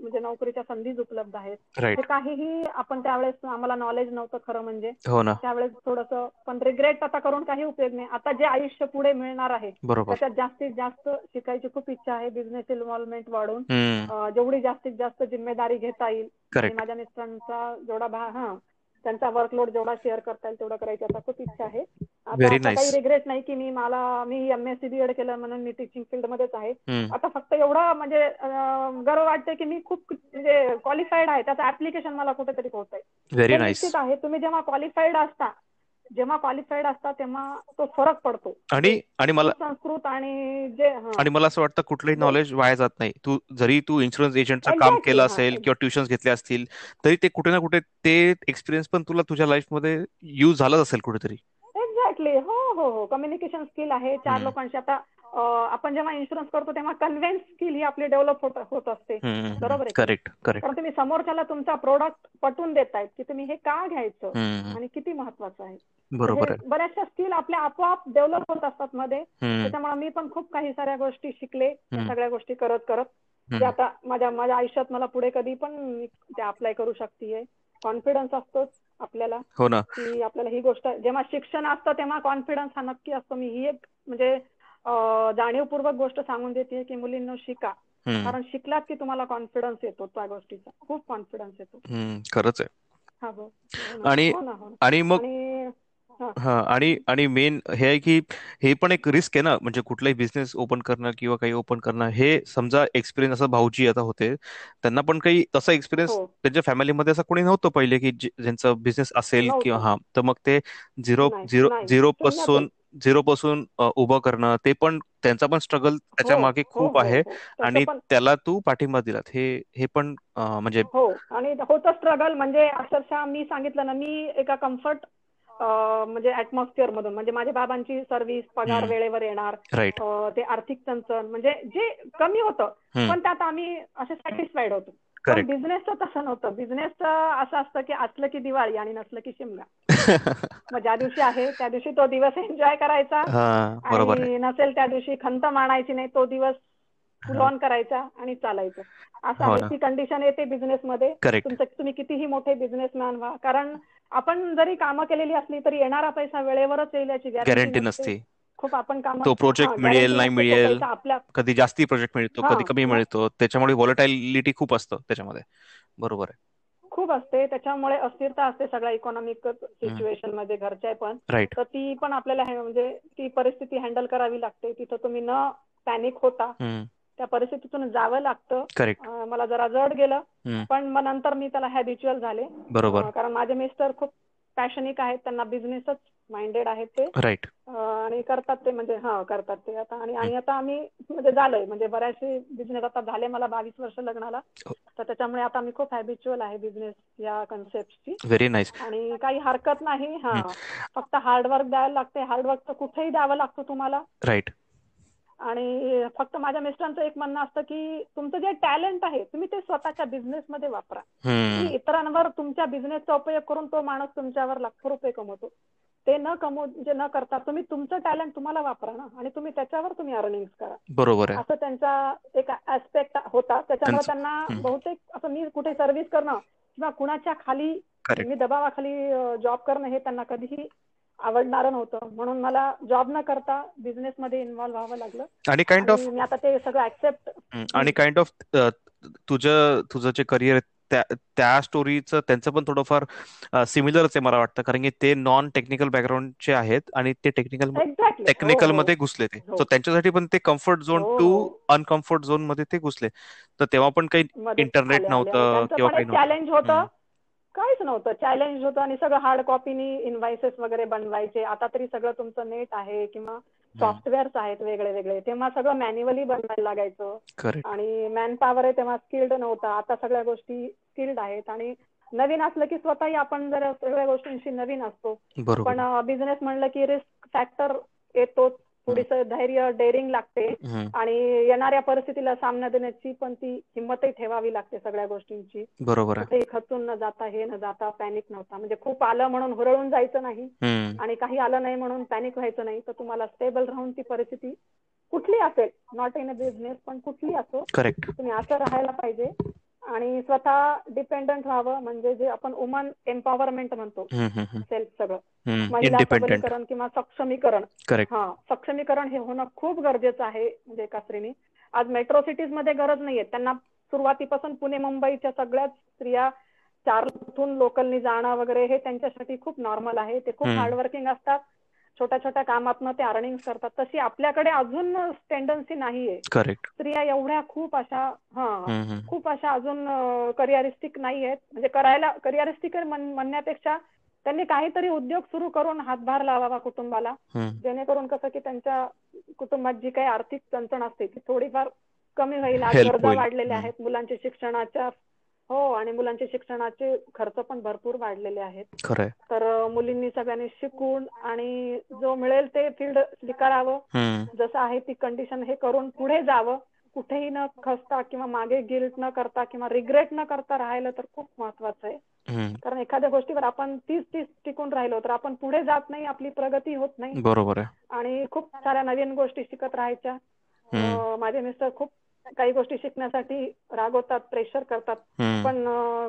म्हणजे नोकरीच्या संधीच उपलब्ध आहेत? हे काहीही आपण त्यावेळेस आम्हाला नॉलेज नव्हतं खरं म्हणजे. हो त्यावेळेस थोडस पण रिग्रेट आता करून काही उपयोग नाही. आता जे आयुष्य पुढे मिळणार आहे त्याच्यात जास्तीत जास्त शिकायची खूप इच्छा आहे बिझनेस इन्व्हॉल्वमेंट वाढून. जेवढी जास्तीत जास्त जिम्मेदारी घेता येईल. माझ्या मिस्टरांचा जेवढा भाग हा. त्यांचा वर्कलोड जेवढा शेअर करता येईल तेवढं करायची आता खूप इच्छा आहे. आता काही रिग्रेट नाही की मी मला मी एमएससी बी एड केलं म्हणून मी टीचिंग फील्ड मध्येच आहे. आता फक्त एवढा म्हणजे गर्व वाटते की मी खूप म्हणजे क्वालिफाईड आहे. त्याचं ऍप्लिकेशन मला कुठेतरी आहे आहे. तुम्ही जेव्हा क्वालिफाईड असता जेव्हा क्वालिफाईड असतात तेव्हा तो फरक पडतो. आणि आणि मला संस्कृत आणि जे आणि मला असं वाटतं कुठलंही नॉलेज वाया जात नाही. तू जरी तू इन्शुरन्स एजंटचं काम केलं असेल किंवा ट्युशन घेतले असतील तरी ते कुठे ना कुठे ते एक्सपिरियन्स पण तुला तुझ्या लाईफमध्ये युज झालंच असेल कुठेतरी. एक्झॅक्टली हो हो हो. कम्युनिकेशन स्किल आहे. चार लोकांशी आता आपण जेव्हा इन्शुरन्स करतो तेव्हा कन्व्हेन्स स्किल ही आपली डेव्हलप होत असते. बरोबर आहे करेक्ट करेक्ट कारण तुम्ही समोरच्याला तुमचा प्रोडक्ट पटवून देतायत की तुम्ही हे का घ्यायचं? आणि किती महत्वाचं आहे? बरोबर बऱ्याचशा स्किल आपल्या आपोआप डेव्हलप होत असतात मध्ये. त्याच्यामुळे मी पण खूप काही साऱ्या गोष्टी शिकले सगळ्या गोष्टी करत करत. जे आता माझ्या माझ्या आयुष्यात मला पुढे कधी पण ते अप्लाय करू शकते कॉन्फिडन्स असतोच आपल्याला. हो ना. की आपल्याला ही गोष्ट जेव्हा शिक्षण असतं तेव्हा कॉन्फिडन्स हा नक्की असतो. मी ही एक म्हणजे जाणीवपूर्वक गोष्ट सांगून देते की मुलींना शिका. कारण शिकलात की तुम्हाला कॉन्फिडन्स येतो त्या गोष्टीचा. खूप कॉन्फिडन्स येतो. खरंच आहे. हो आणि आणि मग हा. आणि आणि मेन हे आहे की हे पण एक रिस्क आहे ना. म्हणजे कुठलाही बिझनेस ओपन करणं किंवा काही ओपन करणं हे समजा एक्सपिरियन्स असं भाऊजी आता होते त्यांना पण काही तसा एक्सपिरियन्स त्यांच्या फॅमिलीमध्ये असं कोणी नव्हतं पहिले की ज्यांचं बिझनेस असेल किंवा हा. तर मग ते झिरो झिरो झिरो पासून झिरो पासून उभं करणं ते पण त्यांचा पण स्ट्रगल त्याच्या हो मागे खूप हो आहे. हो तसं आणि त्याला तू पाठिंबा दिलात. हे हे पण म्हणजे हो आणि होतं स्ट्रगल म्हणजे अक्षरशः मी सांगितलं ना मी एका कम्फर्ट म्हणजे ऍटमॉस्फिअर मधून म्हणजे माझ्या बाबांची सर्व्हिस पगार. वेळेवर येणार ते आर्थिक चणचण म्हणजे जे कमी होतं. पण त्यात आम्ही असे सॅटिस्फाईड होतो. बिझनेसचं तसं नव्हतं. बिझनेसचं असं असतं की असलं की दिवाळी आणि नसलं की शिमगा. मग ज्या दिवशी आहे त्या दिवशी तो दिवस एन्जॉय करायचा आणि नसेल त्या दिवशी खंत मानायची नाही तो दिवस फुल. ऑन करायचा आणि चालायचं. असं हो आहे ती कंडिशन येते बिझनेस मध्ये. करेक्ट तुमचं तुम्ही कितीही मोठे बिझनेसमॅन व्हा. कारण आपण जरी कामं केलेली असली तरी येणारा पैसा वेळेवरच येईल याची गॅरंटी नसते. खूप आपण काम तो प्रोजेक्ट मिळेल नाही मिळेल कधी जास्ती प्रोजेक्ट मिळतो कधी कमी मिळतो त्याच्यामुळे व्हॉलटालिटी खूप असतं त्याच्यामध्ये. बरोबर आहे. खूप असते त्याच्यामुळे अस्थिरता असते सगळ्या इकॉनॉमिक सिच्युएशनमध्ये घरच्या पण. तर ती पण आपल्याला म्हणजे ती परिस्थिती हँडल करावी लागते तिथं तुम्ही न पॅनिक होता त्या परिस्थितीतून जावं लागतं. मला जरा जड गेलं पण मग नंतर मी त्याला हॅबिच्युअल झाले. बरोबर. कारण माझे मिस्टर खूप पॅशनिक आहेत त्यांना बिझनेसच माइंडेड आहेत ते. राईट आणि करतात ते म्हणजे हा करतात ते आता. आणि आणि आता आम्ही म्हणजे झालंय. म्हणजे बऱ्याचशे बिझनेस आता झाले मला बावीस वर्ष लग्नाला. हो. तर त्याच्यामुळे आता मी खूप हॅबिच्युअल आहे बिझनेस या कन्सेप्टची व्हेरी नाईस आणि काही हरकत नाही हा. फक्त हार्डवर्क द्यायला लागते. हार्डवर्क तर कुठेही द्यावं लागतं तुम्हाला. राईट आणि फक्त माझ्या मिस्टरांचं एक म्हणणं असतं की तुमचं जे टॅलेंट आहे तुम्ही ते स्वतःच्या बिझनेसमध्ये वापरा. इतरांवर तुमच्या बिझनेसचा उपयोग करून तो माणूस तुमच्यावर लाखो रुपये कमवतो. ते न कमवू म्हणजे न करता तुम्ही तुमचं टॅलेंट तुम्हाला वापरा ना. आणि तुम्ही त्याच्यावर तुम्ही अर्निंग करा. बरोबर आहे. असं त्यांचा एक ऍस्पेक्ट होता. त्याच्यामुळे त्यांचं- त्यांना. बहुतेक असं मी कुठे सर्व्हिस करणं किंवा कुणाच्या खाली मी दबावाखाली जॉब करणं हे त्यांना कधीही आवडणारं नव्हतं. म्हणून मला जॉब न करता बिझनेस मध्ये इन्व्हॉल्व्ह व्हावं लागलं. आणि काइंड ऑफ मी आता ते सगळं ऍक्सेप्ट आणि काइंड ऑफ तुझं तुझं जे करिअर त्या त्या स्टोरीचं त्यांचं पण थोडंफार सिमिलरच आहे मला वाटतं. कारण की ते नॉन टेक्निकल बॅकग्राऊंडचे आहेत आणि ते टेक्निकल टेक्निकलमध्ये घुसले ते. हो. सो त्यांच्यासाठी पण ते कम्फर्ट झोन हो, टू हो. अनकम्फर्ट झोनमध्ये ते घुसले. तर तेव्हा पण काही इंटरनेट नव्हतं. त्यांचं किंवा काही चॅलेंज होतं. काहीच नव्हतं. चॅलेंज होतं आणि सगळं हार्ड कॉपीनी इन्व्हायसेस वगैरे बनवायचे. आता तरी सगळं तुमचं नेट आहे किंवा सॉफ्टवेअर्स आहेत वेगळे वेगळे. तेव्हा सगळं मॅन्युअली बनवायला लागायचं. आणि मॅन पॉवर आहे तेव्हा स्किल्ड नव्हता. आता सगळ्या गोष्टी स्किल्ड आहेत. आणि नवीन असलं की स्वतःही आपण जर सगळ्या गोष्टींशी नवीन असतो. पण बिझनेस म्हणलं की रिस्क फॅक्टर येतो थोडीसं धैर्य डेअरिंग लागते. आणि येणाऱ्या परिस्थितीला सामना देण्याची पण ती हिंमतही ठेवावी लागते सगळ्या गोष्टींची. बरोबर खचून न जाता हे न जाता पॅनिक नव्हता. म्हणजे खूप आलं म्हणून हुरळून जायचं नाही. आणि काही आलं नाही म्हणून पॅनिक व्हायचं नाही. तर तुम्हाला स्टेबल राहून ती परिस्थिती कुठली असेल? नॉट इन अ बिझनेस पण कुठली असो करेक्ट तुम्ही असं राहायला पाहिजे. आणि स्वतः डिपेंडंट व्हावं म्हणजे जे आपण वुमन एम्पॉवरमेंट म्हणतो सेल्फ सगळं. महिला सबलीकरण किंवा सक्षमीकरण. करेक्ट हा सक्षमीकरण हे होणं खूप गरजेचं आहे म्हणजे एका स्त्रीने. आज मेट्रो सिटीजमध्ये गरज नाहीये. त्यांना सुरुवातीपासून पुणे मुंबईच्या सगळ्याच स्त्रिया चार लोकलनी जाणं वगैरे हे त्यांच्यासाठी खूप नॉर्मल आहे. ते खूप. हार्डवर्किंग असतात. छोट्या छोट्या कामातनं ते अर्निंग करतात. तशी आपल्याकडे अजून टेंडन्सी नाहीये. करेक्ट स्त्रिया एवढ्या खूप अशा हा खूप अशा अजून करिअरिस्टिक नाही आहेत म्हणजे करायला करिअरिस्टिक म्हणण्यापेक्षा त्यांनी काहीतरी उद्योग सुरू करून हातभार लावावा कुटुंबाला. जेणेकरून कसं की त्यांच्या कुटुंबात जी काही आर्थिक चणचण असते ती थोडीफार कमी होईल. गरजा होईल. वाढलेल्या आहेत मुलांच्या शिक्षणाच्या हो आणि मुलांच्या शिक्षणाचे खर्च पण भरपूर वाढलेले आहेत. खरंय. तर मुलींनी सगळ्यांनी शिकून आणि जो मिळेल ते फील्ड स्वीकारावं. जसं आहे ती कंडिशन हे करून पुढे जावं. कुठेही न खचता किंवा मागे गिल्ट न करता किंवा रिग्रेट न करता राहिलं तर खूप महत्वाचं आहे. कारण एखाद्या गोष्टीवर आपण तीच तीच टिकून राहिलो तर आपण पुढे जात नाही आपली प्रगती होत नाही. बरोबर आहे. आणि खूप साऱ्या नवीन गोष्टी शिकत राहायच्या. माझे मिस्टर खूप काही गोष्टी शिकण्यासाठी रागवतात प्रेशर करतात. पण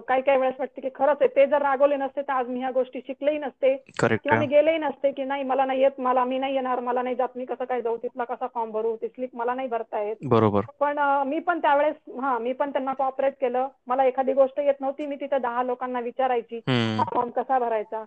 काही काही वेळेस वाटते की खरंच आहे ते जर रागवले नसते तर आज मी ह्या गोष्टी शिकलेही नसते. किंवा मी गेलेही नसते की नाही मला नाही येत मला मी नाही येणार मला नाही जात मी कसं काय जाऊ तिथला कसा फॉर्म भरू ती स्लिप मला नाही भरता येत. बरोबर. पण मी पण त्यावेळेस हा मी पण त्यांना कॉपरेट केलं. मला एखादी गोष्ट येत नव्हती मी तिथे दहा लोकांना विचारायची. हा फॉर्म कसा भरायचा?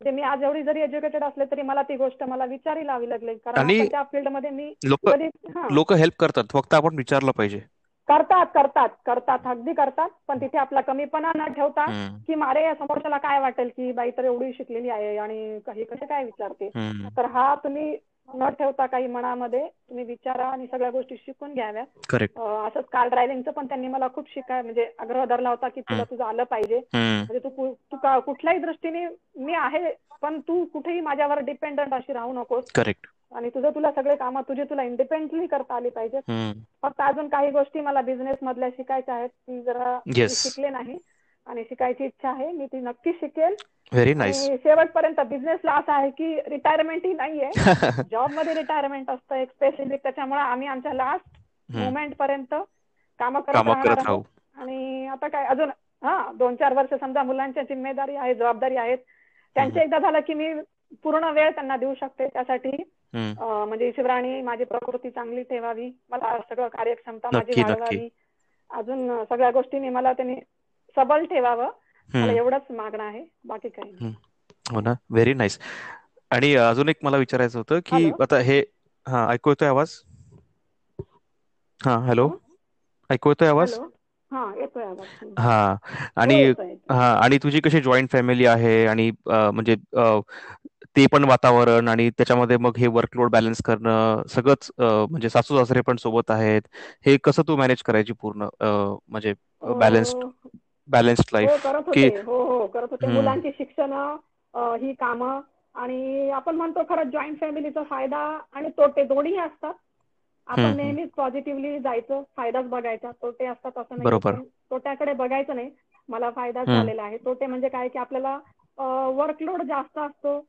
म्हणजे मी आज एवढी जरी एज्युकेटेड असले तरी मला ती गोष्ट मला विचारी लावी लागली. कारण आणि त्या फील्डमध्ये मी लोक कधी हा. लोक हेल्प करतात. फक्त आपण विचारलं पाहिजे. करतात करतात करतात. अगदी करतात. पण तिथे आपला कमीपणा न ठेवता हम्म. की मारे समोरच्याला काय वाटेल की बाई तर एवढी शिकलेली आहे आणि काही कसे काय विचारते हम्म. तर हा तुम्ही न ठेवता काही मनामध्ये तुम्ही विचारा आणि सगळ्या गोष्टी शिकून घ्याव्या. करेक्ट असंच कार ड्रायव्हिंगचं पण त्यांनी मला खूप शिकाय म्हणजे आग्रह धरला होता की तुला तुझं आलं पाहिजे. म्हणजे तू तू कुठल्याही दृष्टीने मी आहे पण तू कुठेही माझ्यावर डिपेंडंट अशी राहू नकोस. करेक्ट आणि तुझं तुला सगळे कामं तुझी तुला इंडिपेंडेंटली करता आली पाहिजेत. फक्त अजून काही गोष्टी मला बिझनेस मधल्या शिकायच्या आहेत जरा शिकले नाही. आणि शिकायची इच्छा आहे मी ती नक्की शिकेल. व्हेरी नाईस शेवटपर्यंत बिझनेसला असं आहे की रिटायरमेंट ही नाहीये. जॉबमध्ये रिटायरमेंट असतं एक स्पेसिफिक त्याच्यामुळे आम्ही आमच्या लास्ट मुवमेंट पर्यंत काम करत राहू. आणि आता काय अजून हा दोन चार वर्ष समजा मुलांच्या जिम्मेदारी आहे जबाबदारी आहेत. त्यांचे एकदा झालं की मी पूर्ण वेळ त्यांना देऊ शकते. त्यासाठी म्हणजे शिवराणी माझी प्रकृती चांगली ठेवावी. मला सगळं कार्यक्षमता माझी वाढवावी. अजून सगळ्या गोष्टींनी मला त्यांनी सबल ठेवावं. मला एवढंच मागणं आहे. बाकी काही हो ना? व्हेरी नाईस आणि अजून एक मला विचारायचं होतं की आता हे हा ऐकू येतोय आवाज? हा हॅलो. ऐकू येतोय आवाज? हा आणि हा आणि तुझी कशी जॉईंट फॅमिली आहे? आणि म्हणजे ते पण वातावरण आणि त्याच्यामध्ये मग हे वर्कलोड बॅलन्स करणं सगळंच म्हणजे सासू सासरे पण सोबत आहेत. हे कसं तू मॅनेज करायची पूर्ण म्हणजे बॅलन्स्ड बॅलन्स्ड लाईफ की हो हो करत होते. मुलांची शिक्षण ही कामं आणि आपण म्हणतो खरं जॉईंट फॅमिलीचा फायदा आणि तोटे दोन्ही असतात. आपण नेहमीच पॉझिटिव्हली जायचं फायदाच बघायचा. तोटे असतात असं नाही. तोट्याकडे बघायचं नाही. मला फायदा झालेला आहे. तोटे म्हणजे काय? की आपल्याला वर्कलोड जास्त असतो.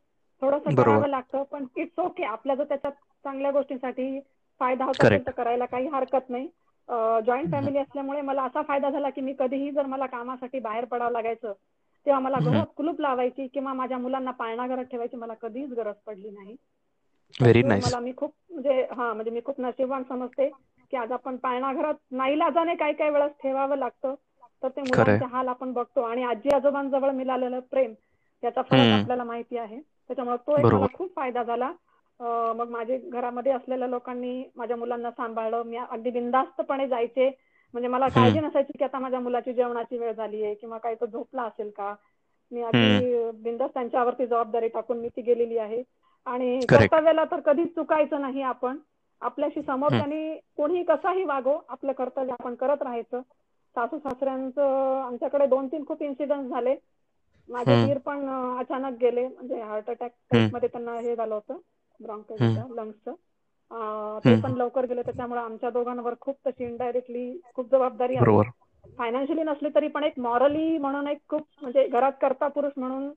थोडंसं करावं लागतं. पण इट्स ओके आपल्या जर त्याच्यात चांगल्या गोष्टींसाठी फायदा होत असेल तर करायला काही हरकत नाही. जॉईंट फॅमिली असल्यामुळे मला असा फायदा झाला की मी कधीही जर मला कामासाठी बाहेर पडावं लागायचं तेव्हा मला घरात कुलूप लावायची किंवा माझ्या मुलांना पाळणा घरात ठेवायची मला कधीच गरज पडली नाही. व्हेरी नाईस मला मी खूप म्हणजे हा म्हणजे मी खूप नशिबान समजते की आज आपण पाळणा घरात नाईलाजाने काही काही वेळेस ठेवावं लागतं. तर ते मुलांचे हाल आपण बघतो आणि आजी आजोबांजवळ मिळालेलं प्रेम त्याचा फरक आपल्याला माहिती आहे. त्याच्यामुळे तो एक मला खूप फायदा झाला. मग माझे घरामध्ये असलेल्या लोकांनी माझ्या मुलांना सांभाळलं. मी अगदी बिंदास्तपणे जायचे. म्हणजे मला काळजी नसायची की आता माझ्या मुलाची जेवणाची वेळ झाली आहे किंवा काही तो झोपला असेल का? मी अगदी बिंदास त्यांच्यावरती जबाबदारी टाकून मी ती गेलेली आहे. आणि कर्तव्याला तर कधीच चुकायचं नाही आपण. आपल्याशी समोर त्यांनी कोणीही कसाही वागो आपलं कर्तव्य आपण करत राहायचं. सासू सासऱ्यांचं आमच्याकडे दोन तीन खूप इन्सिडेंट झाले. माझे वीर पण अचानक गेले. म्हणजे हार्ट अटॅकमध्ये त्यांना हे झालं होतं. ब्रॉन्कायटिस लंग्सचं ते पण लवकर गेले त्याच्यामुळे आमच्या दोघांवर खूप तशी इनडायरेक्टली खूप जबाबदारी आहे. फायनान्शियली नसली तरी पण एक मॉरली म्हणून एक खूप म्हणजे घरात करता पुरुष म्हणून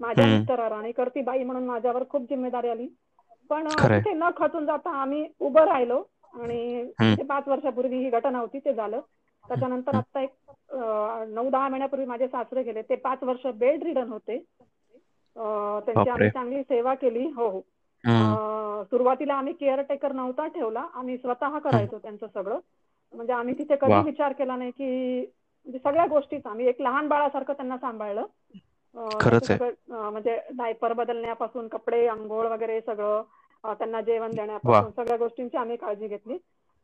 माझ्या मिस्टरावर आणि करती बाई म्हणून माझ्यावर खूप जिम्मेदारी आली. पण तिथे न खचून जाता आम्ही उभं राहिलो आणि पाच वर्षापूर्वी ही घटना होती ते झालं. त्याच्यानंतर आता एक नऊ दहा महिन्यापूर्वी माझे सासरे गेले. ते पाच वर्ष बेड रिडन होते. त्यांची आम्ही चांगली सेवा केली. हो हो. सुरुवातीला आम्ही केअरटेकर नव्हता ठेवला. आम्ही स्वतः करायचो त्यांचं सगळं. म्हणजे आम्ही तिथे कधी विचार केला नाही की म्हणजे सगळ्या गोष्टीच आम्ही एक लहान बाळासारखं त्यांना सांभाळलं. म्हणजे डायपर बदलण्यापासून कपडे आंघोळ वगैरे सगळं त्यांना जेवण देण्यापासून सगळ्या गोष्टींची आम्ही काळजी घेतली.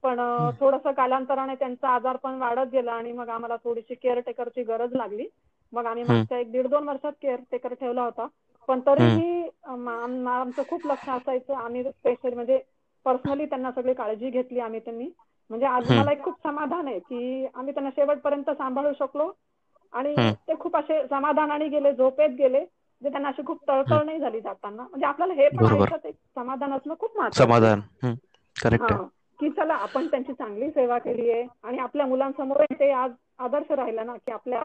पण थोडस कालांतराने त्यांचा आजार पण वाढत गेला आणि मग आम्हाला थोडीशी केअरटेकरची गरज लागली. मग आम्ही मागच्या एक दीड दोन वर्षात केअरटेकर ठेवला होता. पण तरीही आमचं खूप लक्ष असायचं. आम्ही स्पेशल म्हणजे पर्सनली त्यांना सगळी काळजी घेतली आम्ही त्यांनी. म्हणजे आज मला एक खूप समाधान आहे की आम्ही त्यांना शेवटपर्यंत सांभाळू शकलो. आणि ते खूप असे समाधानाने गेले झोपेत गेले म्हणजे त्यांना अशी खूप तळतळ नाही झाली जाताना. म्हणजे आपल्याला हे पण आयुष्यात एक समाधान असणं खूप महत्वाचं समाधान. की चला आपण त्यांची चांगली सेवा केली आहे. आणि आपल्या मुलांसमोर ते आज आदर्श राहिला ना की आपल्या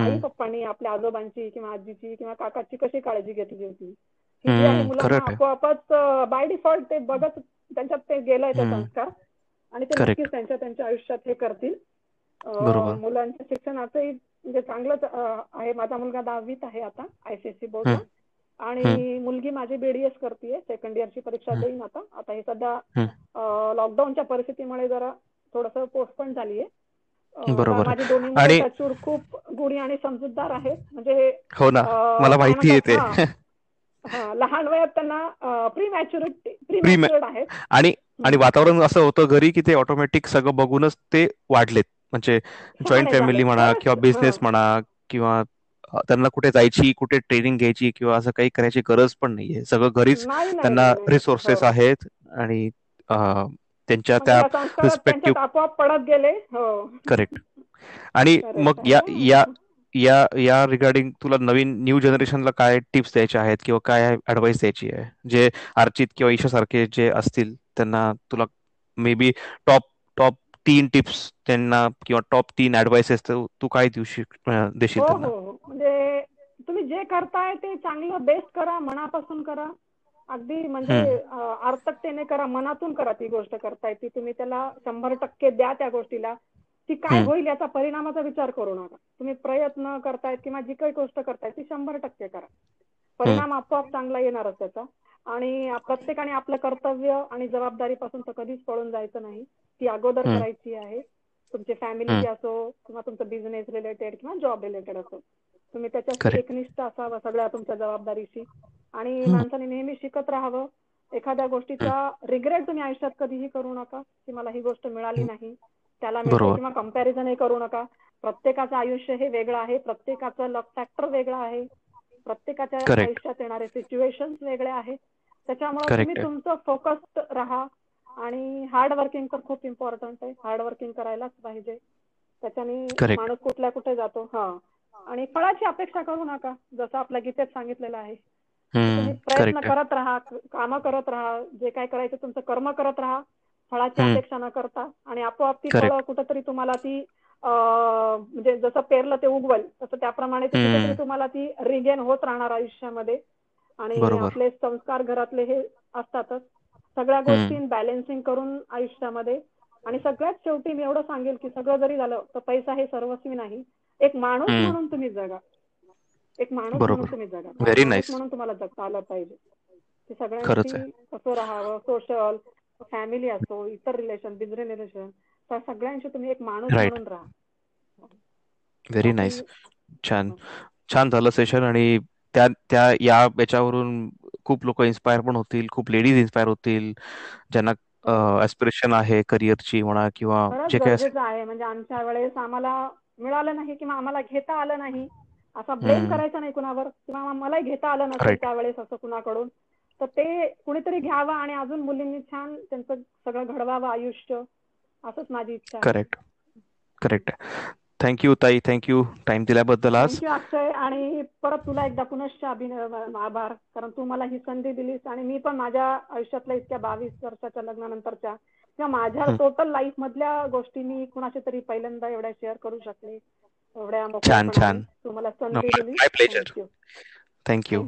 आई पप्पांनी आपल्या आजोबांची किंवा आजीची किंवा काकाची कशी काळजी घेतली होती? मुलांना आपोआपच बाय डिफॉल्ट ते बघत त्यांच्यात ते गेलंय ते संस्कार. आणि ते नक्कीच त्यांच्या त्यांच्या आयुष्यात हे करतील. मुलांच्या शिक्षणाचंही म्हणजे चांगलंच आहे. माझा मुलगा दहावीत आहे आता आयसीएससी बोर्डला आणि मुलगी माझी बीडीएस करते सेकंड इयरची परीक्षा देईन आता. आता हे सध्या लॉकडाऊनच्या परिस्थितीमुळे जरा थोडस पोस्टपोन झालीये. बरोबर. माझी दोन्ही खूप गुणी आणि समजूतदार आहेत. म्हणजे हो ना मला माहिती येते. लहान वयात त्यांना प्री मॅच्युरिटी प्री आहेत. आणि आणि वातावरण असं होतं घरी की ते ऑटोमॅटिक सगळं बघूनच ते वाढलेत. म्हणजे जॉईंट फॅमिली म्हणा किंवा बिझनेस म्हणा किंवा त्यांना कुठे जायची कुठे ट्रेनिंग घ्यायची किंवा असं काही करायची गरज पण नाहीये. सगळं घरीच त्यांना रिसोर्सेस आहेत आणि त्यांच्या त्या रिस्पेक्टिव्ह आपोआप पडत गेले करेक्ट आणि मग या या या या रिगार्डिंग तुला नवीन न्यू जनरेशनला काय टिप्स द्यायचे आहेत किंवा काय ऍडवाइस द्यायची आहे? जे अर्चित किंवा ईशा सारखे जे असतील त्यांना तुला मे बी टॉप टॉप तीन टिप्स त्यांना किंवा टॉप तीन ऍडवाइसेस तू काय देऊ देशील हो, हो, हो. म्हणजे तुम्ही जे करताय ते चांगलं बेस्ट करा मनापासून करा. अगदी म्हणजे अर्थकतेने करा मनातून करा ती गोष्ट करताय ती तुम्ही त्याला शंभर टक्के द्या त्या गोष्टीला. ती काय होईल याचा परिणामाचा विचार करू नका. तुम्ही प्रयत्न करतायत किंवा जी काही गोष्ट करतायत ती शंभर टक्के करा. परिणाम आपोआप चांगला येणारच त्याचा. आणि प्रत्येकाने आपलं कर्तव्य आणि जबाबदारीपासून तर कधीच पळून जायचं नाही. ती अगोदर करायची आहे. तुमची फॅमिली असो किंवा तुमचं बिझनेस रिलेटेड किंवा जॉब रिलेटेड असो. तुम्ही त्याच्या एकनिष्ठ असावं सगळ्या तुमच्या जबाबदारीशी. आणि माणसाने नेहमी शिकत राहावं. एखाद्या गोष्टीचा रिग्रेट तुम्ही आयुष्यात कधीही करू नका की मला ही गोष्ट मिळाली नाही. त्याला किंवा कम्पॅरिझनही करू नका. प्रत्येकाचं आयुष्य हे वेगळं आहे प्रत्येकाचं लक फॅक्टर वेगळं आहे. प्रत्येकाच्या आयुष्यात येणारे सिच्युएशन वेगळे आहेत. त्याच्यामुळे तुम्ही तुमचं फोकस्ड राहा. आणि हार्ड वर्किंग तर खूप इम्पॉर्टंट आहे. हार्ड वर्किंग करायलाच पाहिजे. त्याच्याने माणूस कुठल्या कुठे जातो. हा. आणि फळाची अपेक्षा करू नका जसं आपल्या गीतेत सांगितलेलं आहे. तुम्ही प्रयत्न करत राहा काम करत राहा जे काय करायचं तुमचं कर्म करत राहा फळाची अपेक्षा न करता. आणि आपोआप ती फळं कुठंतरी तुम्हाला ती म्हणजे जसं पेरलं ते उगवल तसं त्याप्रमाणे कुठेतरी तुम्हाला ती रिगेन होत राहणार आयुष्यामध्ये. आणि आपले संस्कार घरातले हे असतातच. सगळ्या गोष्टी बॅलेन्सिंग करून आयुष्यामध्ये. आणि सगळ्यात शेवटी मी एवढं सांगेल की सगळं जरी झालं तर पैसा हे सर्वस्वी नाही. एक माणूस म्हणून तुम्ही जगा. एक माणूस म्हणून तुम्ही जगा. म्हणून तुम्हाला जगता आलं पाहिजे. सगळ्यांची कसं राहावं सोशल फॅमिली असो इतर रिलेशन बिझनेस रिलेशन त्या सगळ्यांशी तुम्ही एक माणूस म्हणून राहा. व्हेरी नाईस छान. छान झालं सेशन आणि त्या त्या या याच्यावरून खूप लोक इन्स्पायर पण होतील खूप लेडीज इन्स्पायर होतील ज्यांना ऍस्पिरेशन आहे करिअरची म्हणा किंवा जे काही आहे. म्हणजे आमच्या वेळेस आम्हाला मिळालं नाही किंवा आम्हाला घेता आलं नाही असा ब्लेम करायचा नाही कुणावर किंवा मला घेता आलं नसेल त्यावेळेस असं कुणाकडून. तर ते कुणीतरी घ्यावं आणि अजून मुलींनी छान त्यांचं सगळं घडवावं आयुष्य असंच माझी इच्छा करेक्ट करेक्ट थँक्यू ताई. थँक्यू टाइम दिल्याबद्दल आज. अक्षय. आणि परत तुला एकदा पुनश्च आभार कारण तू मला ही संधी दिलीस आणि मी पण माझ्या आयुष्यातल्या इतक्या बावीस वर्षाच्या लग्नानंतरच्या किंवा माझ्या टोटल लाईफ मधल्या गोष्टी मी कुणाशी तरी पहिल्यांदा एवढ्या शेअर करू शकले. एवढ्या छान छान. तू मला संधी दिली थँक्यू थँक्यू